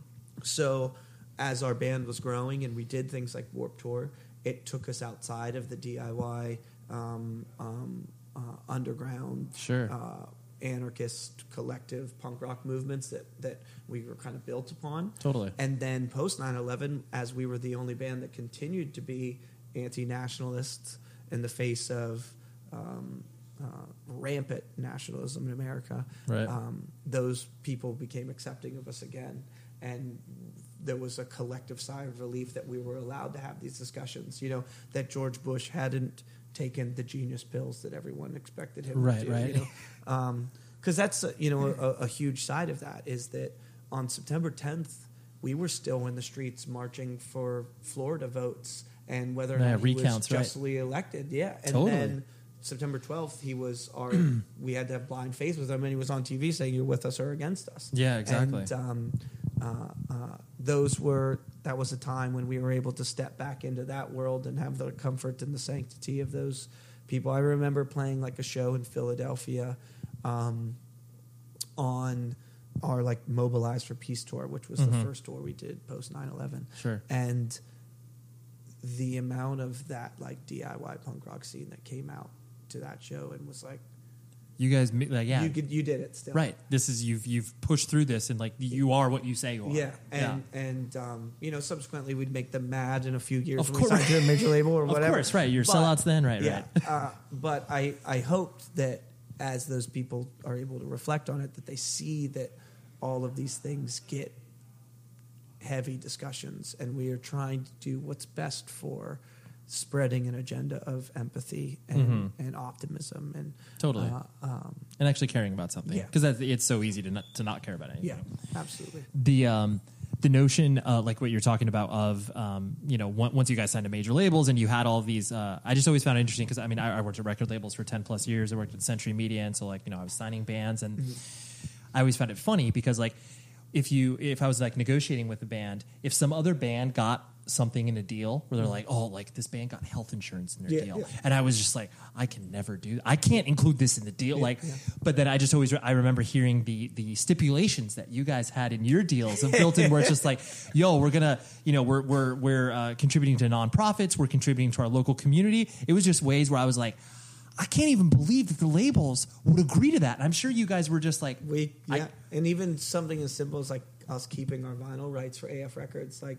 So, as our band was growing and we did things like Warped Tour, it took us outside of the DIY um, um, uh, underground, Sure. uh, anarchist collective punk rock movements that, that we were kind of built upon. Totally. And then post 9 11, as we were the only band that continued to be anti nationalists in the face of um, uh, rampant nationalism in America, Right. um, those people became accepting of us again. And there was a collective sigh of relief that we were allowed to have these discussions. You know, that George Bush hadn't taken the genius pills that everyone expected him Right, to do. right. You know? Because that's, uh, you know, a, a huge side of that is that on September 10th, we were still in the streets marching for Florida votes and whether or Yeah, not he recounts, was right. justly elected. Yeah. And Totally. then September 12th, he was our, we had to have blind faith with him, and he was on TV saying, You're with us or against us. Yeah, exactly. And um, those were, that was a time when we were able to step back into that world and have the comfort and the sanctity of those people. I remember playing like a show in Philadelphia um, on our like Mobilize for Peace tour, which was the first tour we did post 9 11. Mm-hmm. Sure. And the amount of that like DIY punk rock scene that came out to that show and was like, you guys, like, yeah, you could, you did it still. right. This is you've you've pushed through this, and like you are what you say you are. Yeah, and and um, you know, subsequently we'd make them mad in a few years Of when we course. signed to a major label or Of whatever. course, right. You're But- sellouts then, right? yeah, Right. uh, but I I hoped that as those people are able to reflect on it, that they see that all of these things get heavy discussions, and we are trying to do what's best for spreading an agenda of empathy and, and optimism and Mm-hmm. Totally. uh, um, and actually caring about something Yeah. because it's so easy to not, to not care about anything. yeah, absolutely. the um the notion uh, like what you're talking about of um you know on- once you guys signed to major labels and you had all these uh, I just always found it interesting because I mean I, I worked at record labels for 10 plus years I worked at Century Media and so like you know I was signing bands and I always found it funny because like if you if I was like negotiating with a band if some other band got something in a deal where they're like oh like this band got health insurance in their Yeah, deal. yeah. and I was just like I can never do I can't include this in the deal like but then I just always I remember hearing the the stipulations that you guys had in your deals of built in where it's just like yo we're gonna you know we're we're we're uh, contributing to nonprofits we're contributing to our local community. It was just ways where I was like I can't even believe that the labels would agree to that. And I'm sure you guys were just like We I- yeah, and even something as simple as like us keeping our vinyl rights for AF Records, like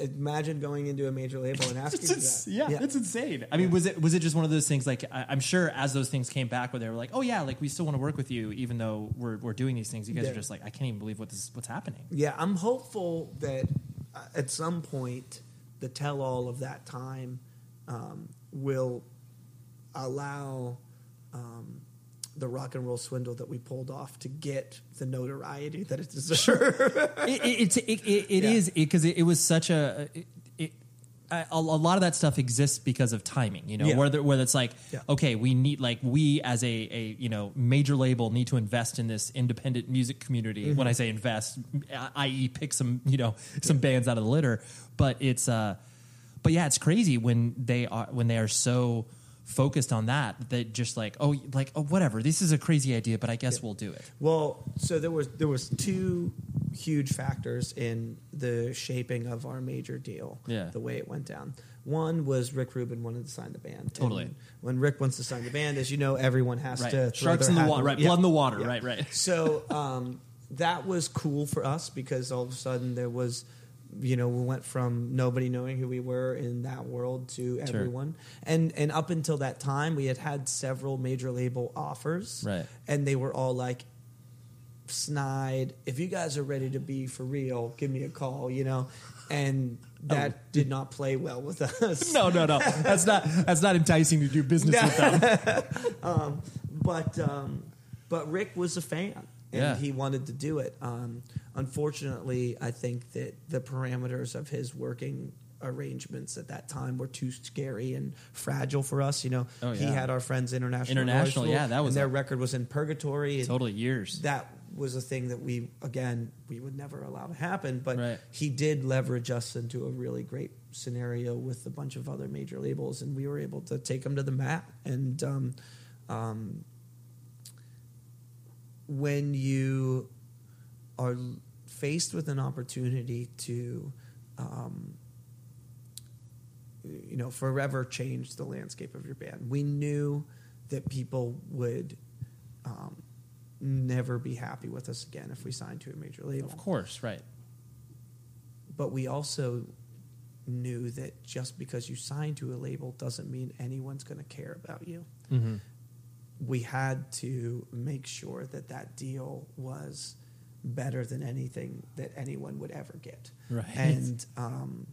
imagine going into a major label and asking It's for ins- that. yeah, it's insane. I mean, was it was it just one of those things? Like, I, I'm sure as those things came back, where they were like, "Oh yeah, like we still want to work with you, even though we're we're doing these things." You guys Yeah. are just like, "I can't even believe what this what's happening." Yeah, I'm hopeful that uh, at some point the tell all of that time um, will allow um, the rock and roll swindle that we pulled off to get the notoriety that it deserves. it, it, it's it, it, it Yeah. is because it, it was such a it, it, a, a lot of that stuff exists because of timing you know Yeah. where the, where it's like Yeah. okay we need like we as a, a you know major label need to invest in this independent music community Mm-hmm. when i say invest i.e pick some you know some bands out of the litter but it's uh but yeah it's crazy when they are when they are so focused on that that just like oh like oh whatever this is a crazy idea but i guess we'll do it Well, so there was there was two huge factors in the shaping of our major deal. Yeah. the way it went down. One was Rick Rubin wanted to sign the band. Totally. And when Rick wants to sign the band, as you know, everyone has Right. to throw Sharks their in the water, right. Yeah. Blood in the water, Yeah. right, right. So um, that was cool for us because all of a sudden there was, you know, we went from nobody knowing who we were in that world to Sure. everyone. And and up until that time, we had had several major label offers, Right. And they were all like, snide. If you guys are ready to be for real, give me a call, you know. And that did not play well with us. no no no that's not that's not enticing to do business with them but um, but Rick was a fan and Yeah. he wanted to do it. Um, unfortunately, I think that the parameters of his working arrangements at that time were too scary and fragile for us. You know, Oh, he had our friends international, International, yeah, that was and their a- record was in purgatory. totally years That was a thing that we again we would never allow to happen. But Right. he did leverage us into a really great scenario with a bunch of other major labels, and we were able to take him to the mat. And um, um, when you are faced with an opportunity to, um, you know, forever change the landscape of your band, we knew that people would um, never be happy with us again if we signed to a major label of course right but we also knew that just because you signed to a label doesn't mean anyone's going to care about you. Mm-hmm. We had to make sure that that deal was better than anything that anyone would ever get. Right. And um,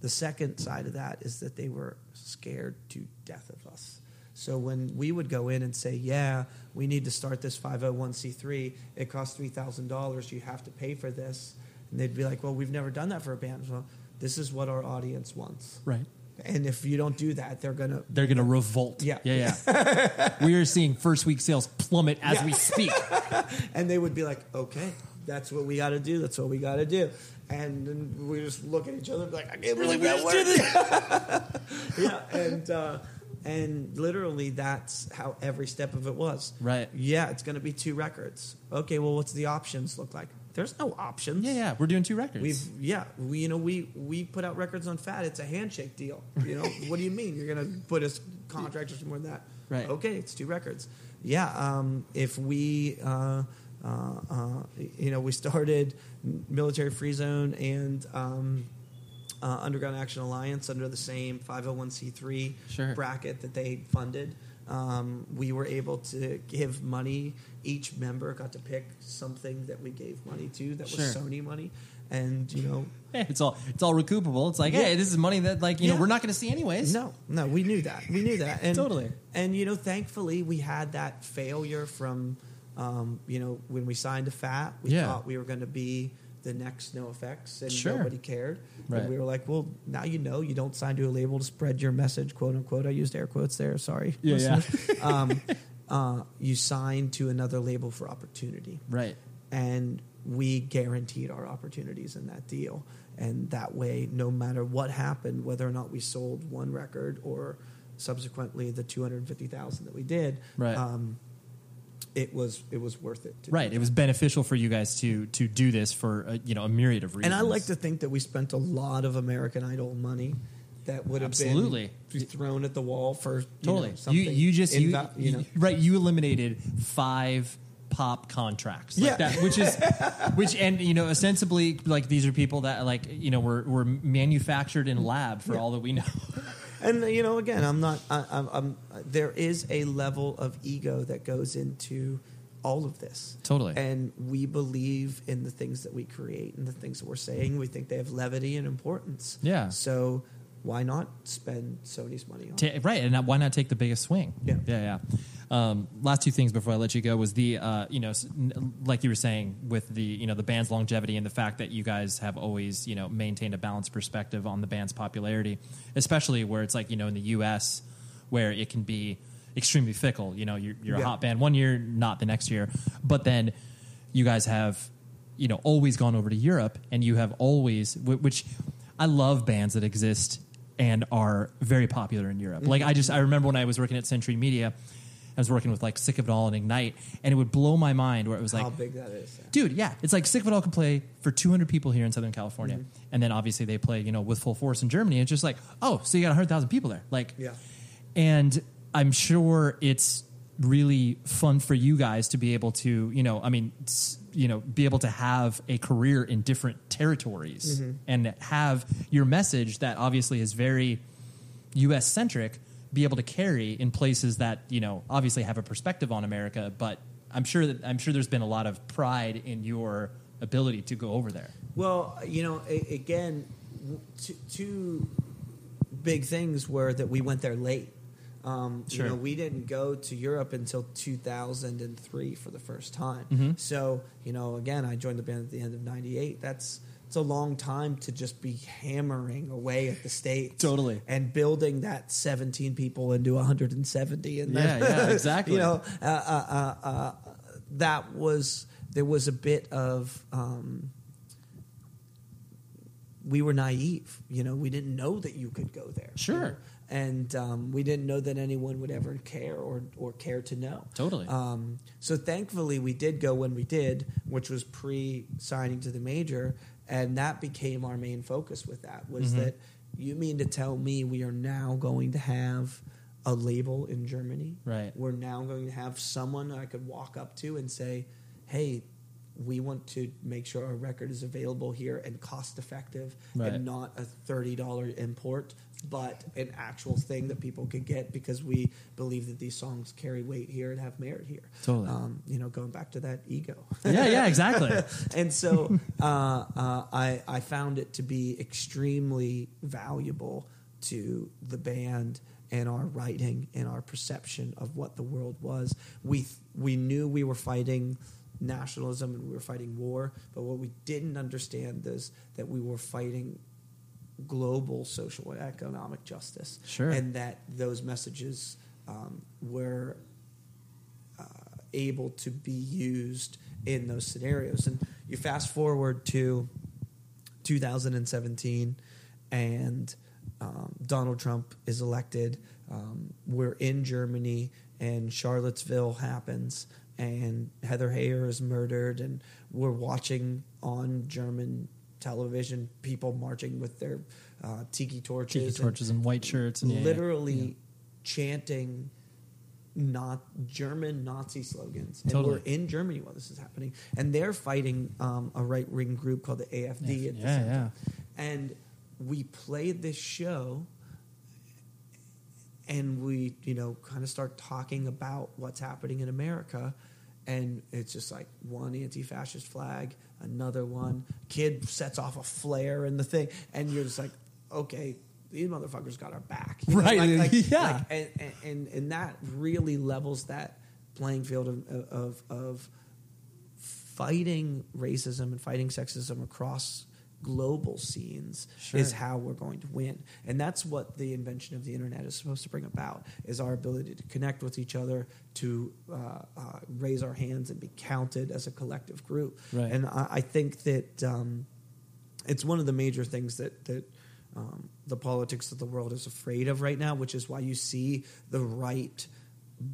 the second side of that is that they were scared to death of us. So when we would go in and say, "Yeah, we need to start this 501c3. It costs three thousand dollars. You have to pay for this," and they'd be like, "Well, we've never done that for a band. Well, this is what our audience wants, right and if you don't do that, they're gonna they're gonna revolt Yeah. yeah yeah we are seeing first week sales plummet as Yeah. we speak and they would be like, "Okay, that's what we got to do. That's what we got to do." And then we just look at each other and be like, "I can't believe that worked." yeah, and uh, and literally that's how every step of it was. Right. Yeah, it's going to be two records. Okay, well, what's the options look like? There's no options. yeah yeah we're doing two records We've yeah, we you know we we put out records on Fat. It's a handshake deal. You know what do you mean? You're gonna put us contractors more than that? Right. Okay, it's two records. Yeah. Um, if we uh, uh, uh, you know we started military free zone and um, uh, Underground Action Alliance under the same 501c3 Sure. bracket that they funded. Um, we were able to give money. Each member got to pick something that we gave money to that was Sure. Sony money, and you know, Yeah, it's all it's all recoupable it's like Yeah. hey this is money that like you know we're not gonna see anyways no, no, we knew that. We knew that. And, Totally. And you know, thankfully, we had that failure from, um, you know, when we signed to Fat, we Yeah. thought we were going to be the next NOFX, and Sure. nobody cared. Right. And we were like, well, now you know, you don't sign to a label to spread your message, quote unquote. I used air quotes there. Sorry. Yeah, yeah. um, uh, you sign to another label for opportunity right and we guaranteed our opportunities in that deal. And that way, no matter what happened, whether or not we sold one record or subsequently the two hundred fifty thousand that we did, Right. um, it was it was worth it. To right it was beneficial for you guys to to do this for a, you know a myriad of reasons And I like to think that we spent a lot of American Idol money that would have Absolutely. been thrown at the wall for you totally know, something you you just you, you know right you eliminated five pop contracts, like Yeah. that, which is which, and you know, ostensibly, like these are people that like you know were were manufactured in lab for Yeah. all that we know. And you know, again, I'm not. I, I'm, I'm. There is a level of ego that goes into all of this. Totally. And we believe in the things that we create and the things that we're saying. We think they have levity and importance. Yeah. So why not spend Sony's money on? Ta- it? right, and why not take the biggest swing? Yeah. yeah, yeah. Um, last two things before I let you go was the uh, you know like you were saying with the you know the band's longevity and the fact that you guys have always you know maintained a balanced perspective on the band's popularity, especially where it's like you know in the U.S. where it can be extremely fickle. You know, you're, you're a hot band one year, not the next year, but then you guys have you know always gone over to Europe and you have always which I love bands that exist and are very popular in Europe. Like I just I remember when I was working at Century Media, I was working with like Sick of It All and Ignite, and it would blow my mind where it was like How big that is? Yeah. dude, yeah, it's like Sick of It All can play for 200 people here in Southern California, mm-hmm. and then obviously they play, you know, with full force in Germany. It's just like, oh, so you got 100,000 people there, like, Yeah. and I'm sure it's really fun for you guys to be able to, you know, I mean, s- you know, be able to have a career in different territories mm-hmm. and have your message that obviously is very U.S. centric be able to carry in places that you know obviously have a perspective on America, but I'm sure that I'm sure there's been a lot of pride in your ability to go over there. Well, you know, a, again, two big things were that we went there late. Um, Sure. You know, we didn't go to Europe until 2003 for the first time. Mm-hmm. So, you know, again, I joined the band at the end of '98. That's it's a long time to just be hammering away at the states, Totally. and building that 17 people into 170. And then, Yeah, yeah, exactly. you know, uh, uh, uh, uh, that was there was a bit of. Um, we were naive. You know, we didn't know that you could go there. Sure. you know? And um, we didn't know that anyone would ever care or, or care to know. Totally. Um, so thankfully, we did go when we did, which was pre signing to the major. And that became our main focus with that was Mm-hmm. that you mean to tell me we are now going to have a label in Germany? Right. We're now going to have someone I could walk up to and say, hey, we want to make sure our record is available here and cost effective Right. and not a $30 import, but an actual thing that people could get because we believe that these songs carry weight here and have merit here. Totally. Um, you know, going back to that ego. yeah, yeah, exactly. and so uh, uh, I, I found it to be extremely valuable to the band and our writing and our perception of what the world was. We we knew we were fighting nationalism and we were fighting war, but what we didn't understand is that we were fighting global social and economic justice, Sure. and that those messages um, were uh, able to be used in those scenarios. And you fast forward to 2017, and um, Donald Trump is elected. Um, we're in Germany, and Charlottesville happens, and Heather Heyer is murdered, and we're watching on German television people marching with their uh, tiki torches, Tiki and torches and white shirts and yeah, yeah. literally chanting not German Nazi slogans. And Totally. we're in Germany while this is happening. And they're fighting um, a right wing group called the AFD at the Yeah, same yeah. And we played this show and we, you know, kind of start talking about what's happening in America. And it's just like one anti fascist flag, another one. Kid sets off a flare in the thing. And you're just like, okay, these motherfuckers got our back. You know, Right, like- like- yeah. like, and, and- and and that really levels that playing field of of, of fighting racism and fighting sexism across global scenes Sure. is how we're going to win and that's what the invention of the internet is supposed to bring about is our ability to connect with each other to uh, uh, raise our hands and be counted as a collective group Right. and I, I think that um, it's one of the major things that that um, the politics of the world is afraid of right now, which is why you see the right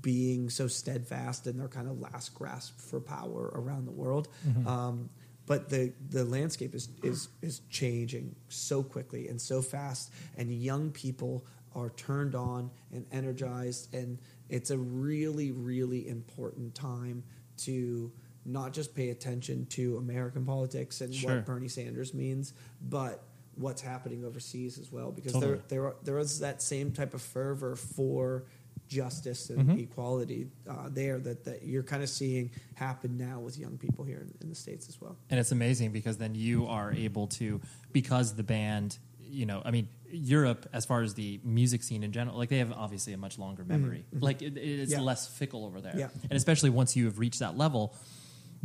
being so steadfast in their kind of last grasp for power around the world. Um, but the the landscape is is is changing so quickly and so fast, and young people are turned on and energized, and it's a really really important time to not just pay attention to American politics and Sure. what Bernie Sanders means, but what's happening overseas as well. Because Totally. there there are, there is that same type of fervor for justice and Mm-hmm. equality uh, there that, that you're kind of seeing happen now with young people here in, in the states as well. and it's amazing because then you are able to because the band you know i mean europe as far as the music scene in general like they have obviously a much longer memory like it, it's Yeah. less fickle over there Yeah. and especially once you have reached that level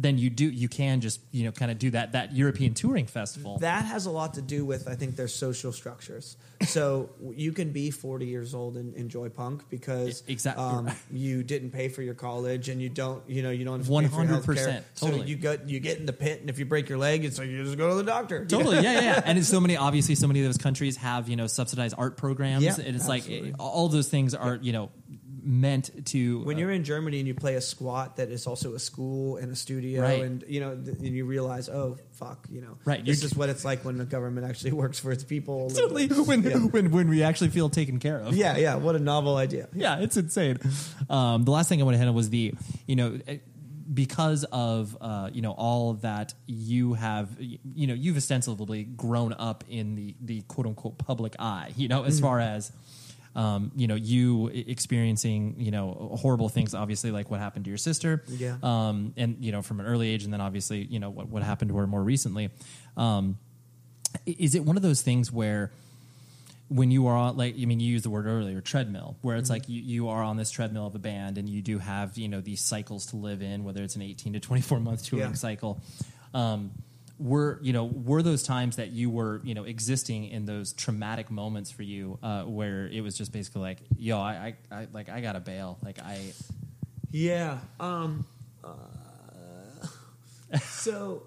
then you do you can just you know kind of do that that european touring festival That has a lot to do with, I think, their social structures. So you can be 40 years old and enjoy punk because exactly. um, you didn't pay for your college and you don't, you know, you don't have to pay for 100%, healthcare. totally. So you get you get in the pit, and if you break your leg, it's like you just go to the doctor. Totally, yeah, yeah, yeah. And it's so many, obviously, so many of those countries have you know subsidized art programs, Yeah, and it's absolutely. like all those things are you know meant to When uh, you're in Germany and you play a squat that is also a school and a studio, Right. and you know, th- and you realize, oh fuck, you know, Right, This you're- is what it's like when the government actually works for its people. totally when, Yeah. when when we actually feel taken care of. yeah, yeah. What a novel idea. yeah, it's insane. Um, the last thing I want to hit on was the, you know, eh, because of uh, you know all that you have, you know, you've ostensibly grown up in the the quote unquote public eye. You know, as far as um, you know, you experiencing you know horrible things, obviously like what happened to your sister, Yeah. um, and you know from an early age, and then obviously you know what what happened to her more recently. Um, is it one of those things where when you are on like i mean you used the word earlier treadmill where it's like you, you are on this treadmill of a band and you do have you know these cycles to live in whether it's an 18 to 24 month touring Yeah. cycle um, were you know were those times that you were you know existing in those traumatic moments for you uh, where it was just basically like yo I, I, I like i gotta bail like i Yeah. Um, uh, so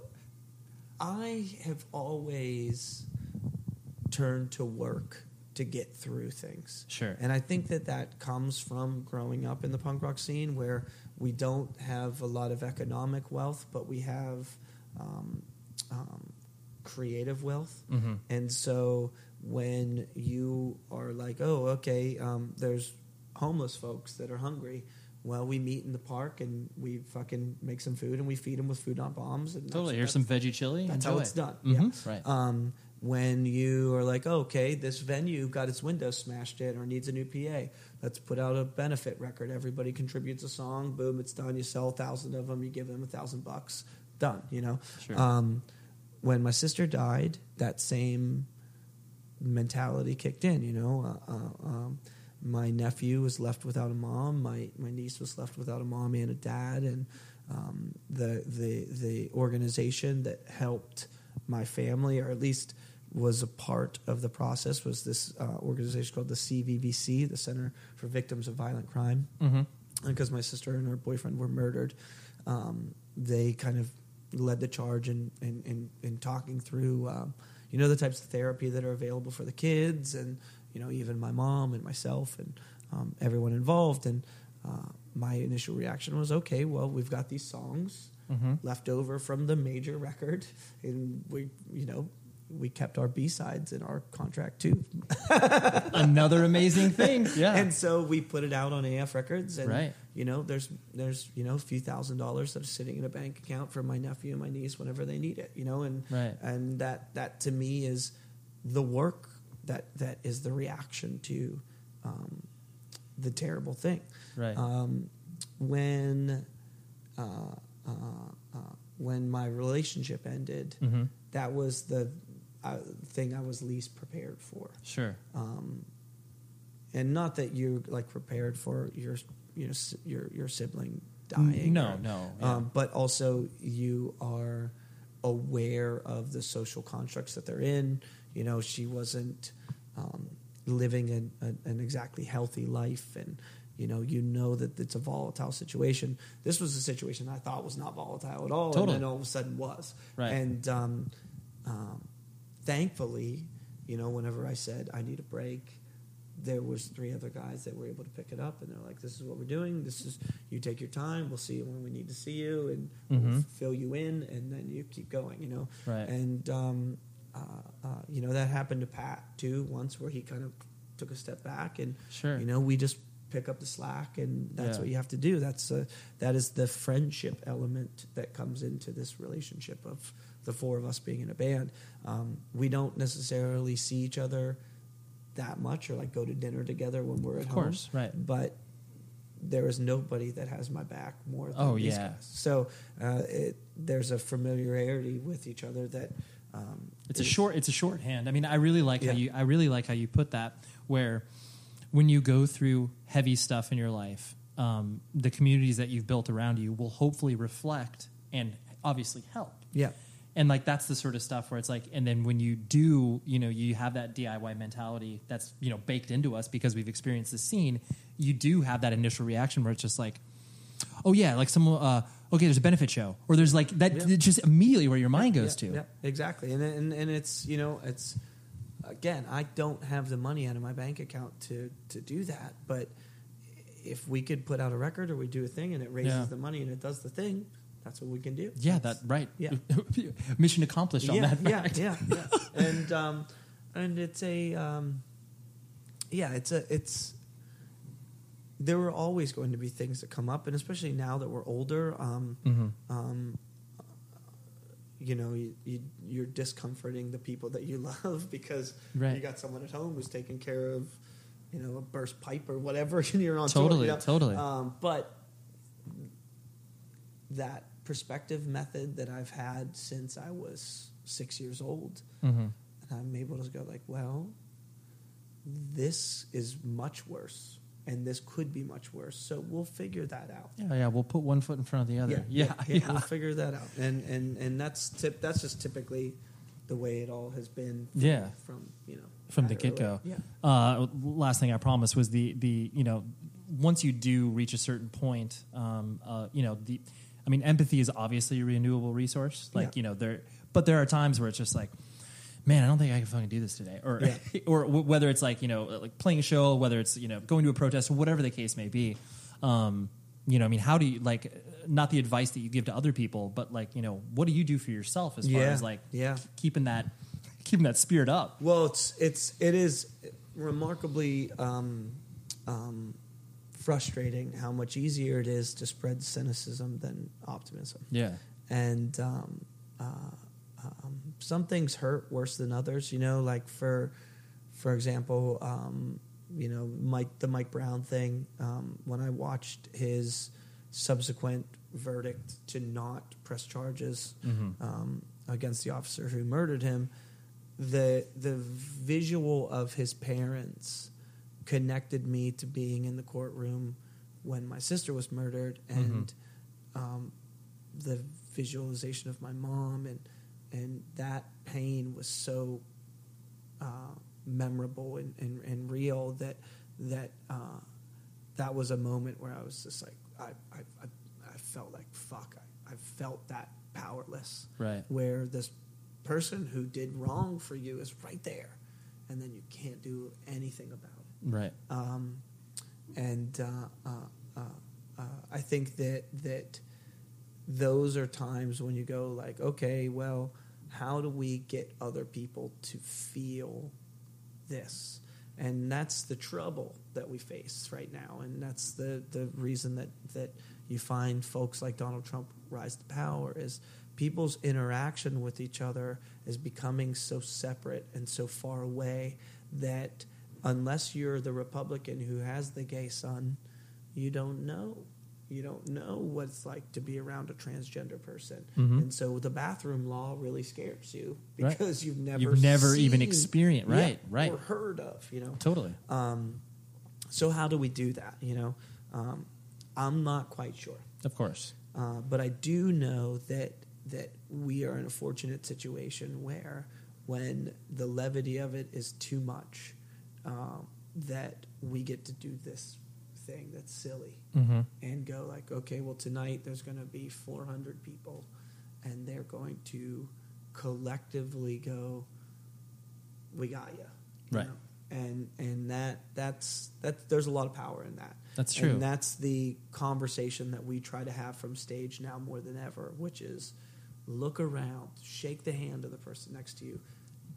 I have always turned to work to get through things. Sure. And I think that that comes from growing up in the punk rock scene where we don't have a lot of economic wealth, but we have um, um, creative wealth. Mm-hmm. And so when you are like, oh, okay, um, there's homeless folks that are hungry. Well, we meet in the park and we fucking make some food and we feed them with food not bombs. And totally here's some veggie chili that's enjoy. how it's done. Mhm. Yeah. right Um, when you are like, oh, okay, this venue got its windows smashed in or needs a new PA, let's put out a benefit record. Everybody contributes a song. Boom, it's done. You sell a thousand of them. You give them a thousand bucks. Done. You know. Sure. Um, when my sister died, that same mentality kicked in. You know, uh, uh, um, my nephew was left without a mom. My my niece was left without a mom and a dad, and um, the the the organization that helped my family, or at least was a part of the process, was this uh, organization called the CVVC, the Center for Victims of Violent Crime. mm-hmm. Because my sister and her boyfriend were murdered, um, they kind of led the charge in in, in, in talking through, um, you know, the types of therapy that are available for the kids, and you know, even my mom and myself and um, everyone involved. And uh, my initial reaction was, okay, well, we've got these songs Mm-hmm. left over from the major record, and we, you know. We kept our B sides in our contract too, another amazing thing yeah and so we put it out on AF Records, and Right. You know, there's there's you know a few thousand dollars that are sitting in a bank account for my nephew and my niece whenever they need it, you know, and Right. and that that to me is the work that that is the reaction to um, the terrible thing. right Um, when uh, uh, uh, when my relationship ended, Mhm. that was the uh, thing I was least prepared for sure um, and not that you're like prepared for your you know your your sibling dying. no or- no yeah. um, but also you are aware of the social constructs that they're in. You know, she wasn't um, living an, an, an exactly healthy life, and you know, you know that it's a volatile situation. This was a situation I thought was not volatile at all, Totally. and then all of a sudden was. Right. And um, um, thankfully, you know, whenever I said I need a break, there was three other guys that were able to pick it up, and they're like, "This is what we're doing. This is you take your time. We'll see you when we need to see you, and we'll Mhm. fill you in, and then you keep going." You know, Right. And um, uh, uh, you know that happened to Pat too once, where he kind of took a step back, and Sure. you know we just pick up the slack, and that's Yeah. what you have to do. That's uh, that is the friendship element that comes into this relationship of the four of us being in a band. Um, we don't necessarily see each other that much, or like go to dinner together when we're at Of course, home. right. But there is nobody that has my back more than Oh, these yeah. guys. So uh, it, there's a familiarity with each other that um, It's a short. It's a shorthand. I mean, I really like Yeah. how you. I really like how you put that. Where, when you go through heavy stuff in your life, um, the communities that you've built around you will hopefully reflect and obviously help. Yeah. And like that's the sort of stuff where it's like, and then when you do, you know, you have that DIY mentality that's you know baked into us because we've experienced the scene. You do have that initial reaction where it's just like, oh yeah, like someone, uh, okay, there's a benefit show, or there's like that. Yeah. Just immediately where your mind goes yeah, to. Yeah, exactly. And, and and it's you know it's again I don't have the money out of my bank account to to do that, but if we could put out a record or we do a thing and it raises Yeah. the money and it does the thing, that's what we can do. Yeah, that right. Yeah. Mission accomplished on yeah, that. yeah, fact. yeah, yeah. and um, and it's a um, yeah, it's a it's. There were always going to be things that come up, and especially now that we're older, um, Mhm. um, you know, you, you, you're discomforting the people that you love because Right. you got someone at home who's taking care of, you know, a burst pipe or whatever, and you're on Totally, tour. you know? totally. Um, but that perspective method that I've had since I was six years old, Mhm. and I'm able to go like, well, this is much worse, and this could be much worse. So we'll figure that out. Yeah, yeah. We'll put one foot in front of the other. Yeah, yeah. We'll figure that out, and and and that's tip. That's just typically the way it all has been. From, Yeah. from you know from the get go. Yeah, Uh, last thing I promised was the the you know once you do reach a certain point, um, uh, you know the. I mean, empathy is obviously a renewable resource. Like Yeah. you know there, but there are times where it's just like. Man, I don't think I can fucking do this today. Or, Yeah. or w- whether it's like you know, like playing a show, whether it's you know going to a protest, or whatever the case may be. Um, you know, I mean, how do you like? Not the advice that you give to other people, but like you know, what do you do for yourself as far as like Yeah. keeping that keeping that spirit up? Well, it's it's it is remarkably um, um, frustrating how much easier it is to spread cynicism than optimism. Yeah, and um, uh, um, some things hurt worse than others. You know, like for for example, um, you know, Mike the Mike Brown thing. Um, when I watched his subsequent verdict to not press charges um, against the officer who murdered him, the the visual of his parents connected me to being in the courtroom when my sister was murdered and um, the visualization of my mom and and that pain was so uh, memorable and, and, and real that that uh, that was a moment where I was just like I I, I, I felt like fuck I, I felt that powerless. Right. where this person who did wrong for you is right there. And then you can't do anything about it right. um, and uh, uh, uh, I think that that those are times when you go like, okay, well, how do we get other people to feel this? And that's the trouble that we face right now, and that's the the reason that that you find folks like Donald Trump rise to power is people's interaction with each other is becoming so separate and so far away that unless you're the Republican who has the gay son, you don't know. You don't know what it's like to be around a transgender person, Mhm. and so the bathroom law really scares you Right. because you've never You've never even experienced- right, right. or heard of. You know, Totally. um, so how do we do that? You know, um, I'm not quite sure. Of course. Uh, but I do know that that we are in a fortunate situation where, when the levity of it is too much, um, that we get to do this thing that's silly Mm-hmm. and go like, okay, well tonight there's going to be 400 people, and they're going to collectively go, we got you, Right. And and that that's that there's a lot of power in that. That's true. And that's the conversation that we try to have from stage now more than ever, which is look around, shake the hand of the person next to you.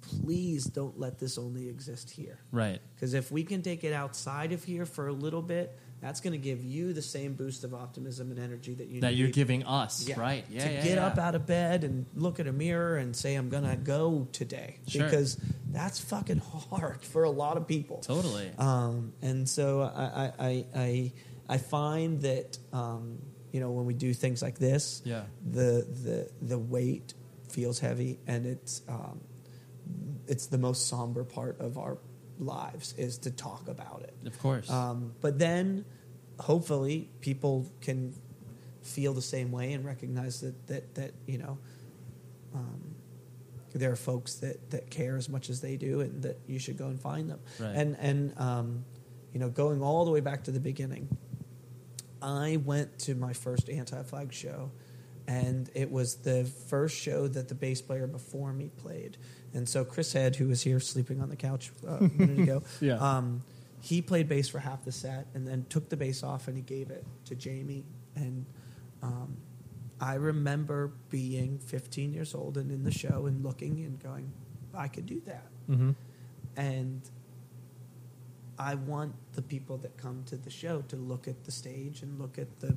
Please don't let this only exist here. Right. Because if we can take it outside of here for a little bit, that's going to give you the same boost of optimism and energy that you that need you're giving us, Yeah. right? Yeah, to yeah, get yeah. up out of bed and look at a mirror and say I'm gonna go today Sure. because that's fucking hard for a lot of people. Totally. Um, and so I, I, I, I, I find that um, you know when we do things like this, Yeah. the the the weight feels heavy, and it's um, it's the most somber part of our lives is to talk about it. Of course. Um, but then, hopefully, people can feel the same way and recognize that that that you know, um, there are folks that that care as much as they do, and that you should go and find them. Right. And and um, you know, going all the way back to the beginning, I went to my first Anti-Flag show. And it was the first show that the bass player before me played. And so Chris Head, who was here sleeping on the couch uh, a minute ago, Yeah. um, he played bass for half the set and then took the bass off and he gave it to Jamie. And um, I remember being 15 years old and in the show and looking and going, I could do that. mm-hmm. And I want the people that come to the show to look at the stage and look at the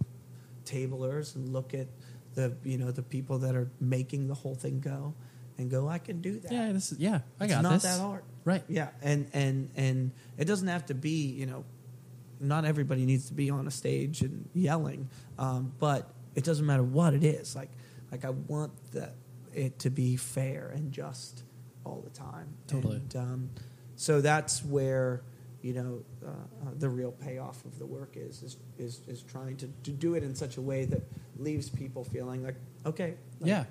tablers and look at the you know the people that are making the whole thing go and go, I can do that Yeah, this is yeah. I it's got not this. that hard Right. yeah and and and it doesn't have to be you know not everybody needs to be on a stage and yelling um, but it doesn't matter what it is like like i want the, it to be fair and just all the time Totally. and um, so that's where you know uh, uh, the real payoff of the work is is is, is trying to, to do it in such a way that leaves people feeling like okay like, Yeah.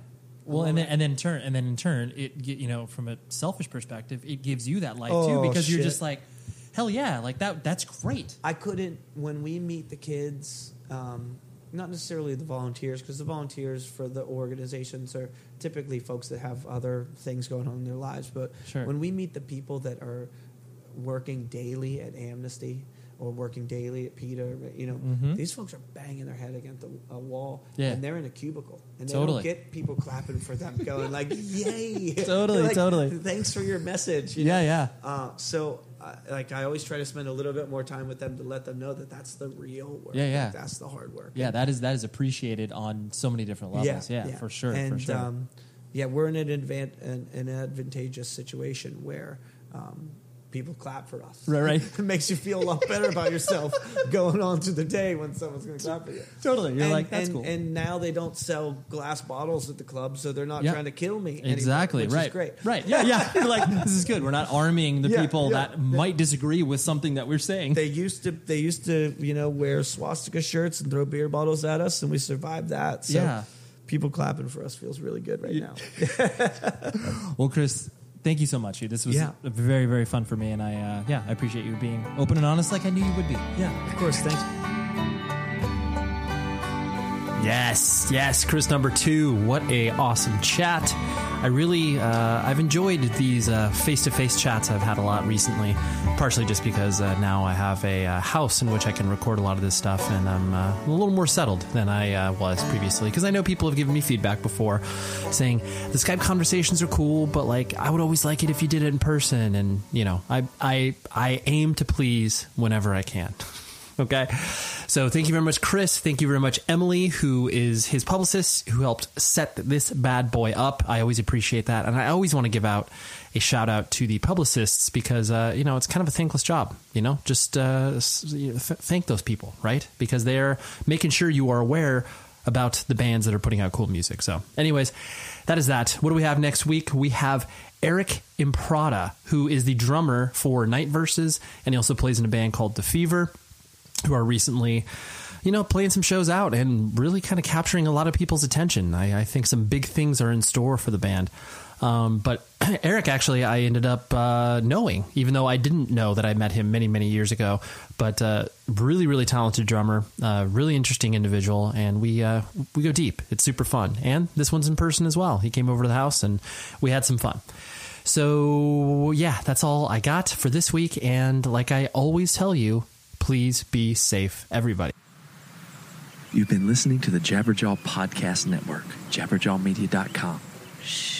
Well, and then, and then turn and then in turn, it you know from a selfish perspective, it gives you that light too Oh, because you're just like, hell yeah, like that. That's great. I couldn't when we meet the kids, um, not necessarily the volunteers, because the volunteers for the organizations are typically folks that have other things going on in their lives. But Sure. when we meet the people that are working daily at Amnesty or working daily at PETA. you know, Mhm. these folks are banging their head against a, a wall, Yeah. and they're in a cubicle, and they Totally. don't get people clapping for them, going like, "Yay!" Totally, Like, totally. Thanks for your message. you Yeah, know? yeah. Uh, so, uh, like, I always try to spend a little bit more time with them to let them know that that's the real work. Yeah, yeah. Like, that's the hard work. Yeah, that is that is appreciated on so many different levels. Yeah, for sure, And, for sure. Um, yeah, we're in an, advan- an, an advantageous situation where um, people clap for us. Right, right. it makes you feel a lot better about yourself going on to the day when someone's going to clap for you. Totally. You're and, like, that's and, cool. And now they don't sell glass bottles at the club, so they're not Yeah. trying to kill me. anymore, Exactly. which right. Is great. Right. Yeah. Yeah. You're like, this is good. We're not arming the Yeah, people yeah, that yeah. might disagree with something that we're saying. They used to they used to you know wear swastika shirts and throw beer bottles at us, and we survived that. So Yeah. people clapping for us feels really good right now. Well, Chris, thank you so much. This was Yeah. very, very fun for me, and I, uh, yeah, I appreciate you being open and honest, like I knew you would be. Yeah, of course. Thanks. Yes, yes, Chris number two. What a awesome chat! I really, uh, I've enjoyed these face to face chats. I've had a lot recently, partially just because uh, now I have a uh, house in which I can record a lot of this stuff, and I'm uh, a little more settled than I was previously. Because I know people have given me feedback before, saying the Skype conversations are cool, but like I would always like it if you did it in person. And you know, I I I aim to please whenever I can. Okay. So thank you very much, Chris. Thank you very much, Emily, who is his publicist, who helped set this bad boy up. I always appreciate that. And I always want to give out a shout out to the publicists because, uh, you know, it's kind of a thankless job, you know, just uh, thank those people, right? Because they're making sure you are aware about the bands that are putting out cool music. So, anyways, that is that. What do we have next week? We have Aric Improta, who is the drummer for Night Verses, and he also plays in a band called The Fever who are recently, you know, playing some shows out and really kind of capturing a lot of people's attention. I, I think some big things are in store for the band. Um, but Aric, actually, I ended up uh, knowing, even though I didn't know that I met him many, many years ago. But uh, really, really talented drummer, uh, really interesting individual, and we uh, we go deep. It's super fun, and this one's in person as well. He came over to the house, and we had some fun. So yeah, that's all I got for this week. And like I always tell you, please be safe, everybody. You've been listening to the Jabberjaw Podcast Network, jabberjawmedia.com. Shh.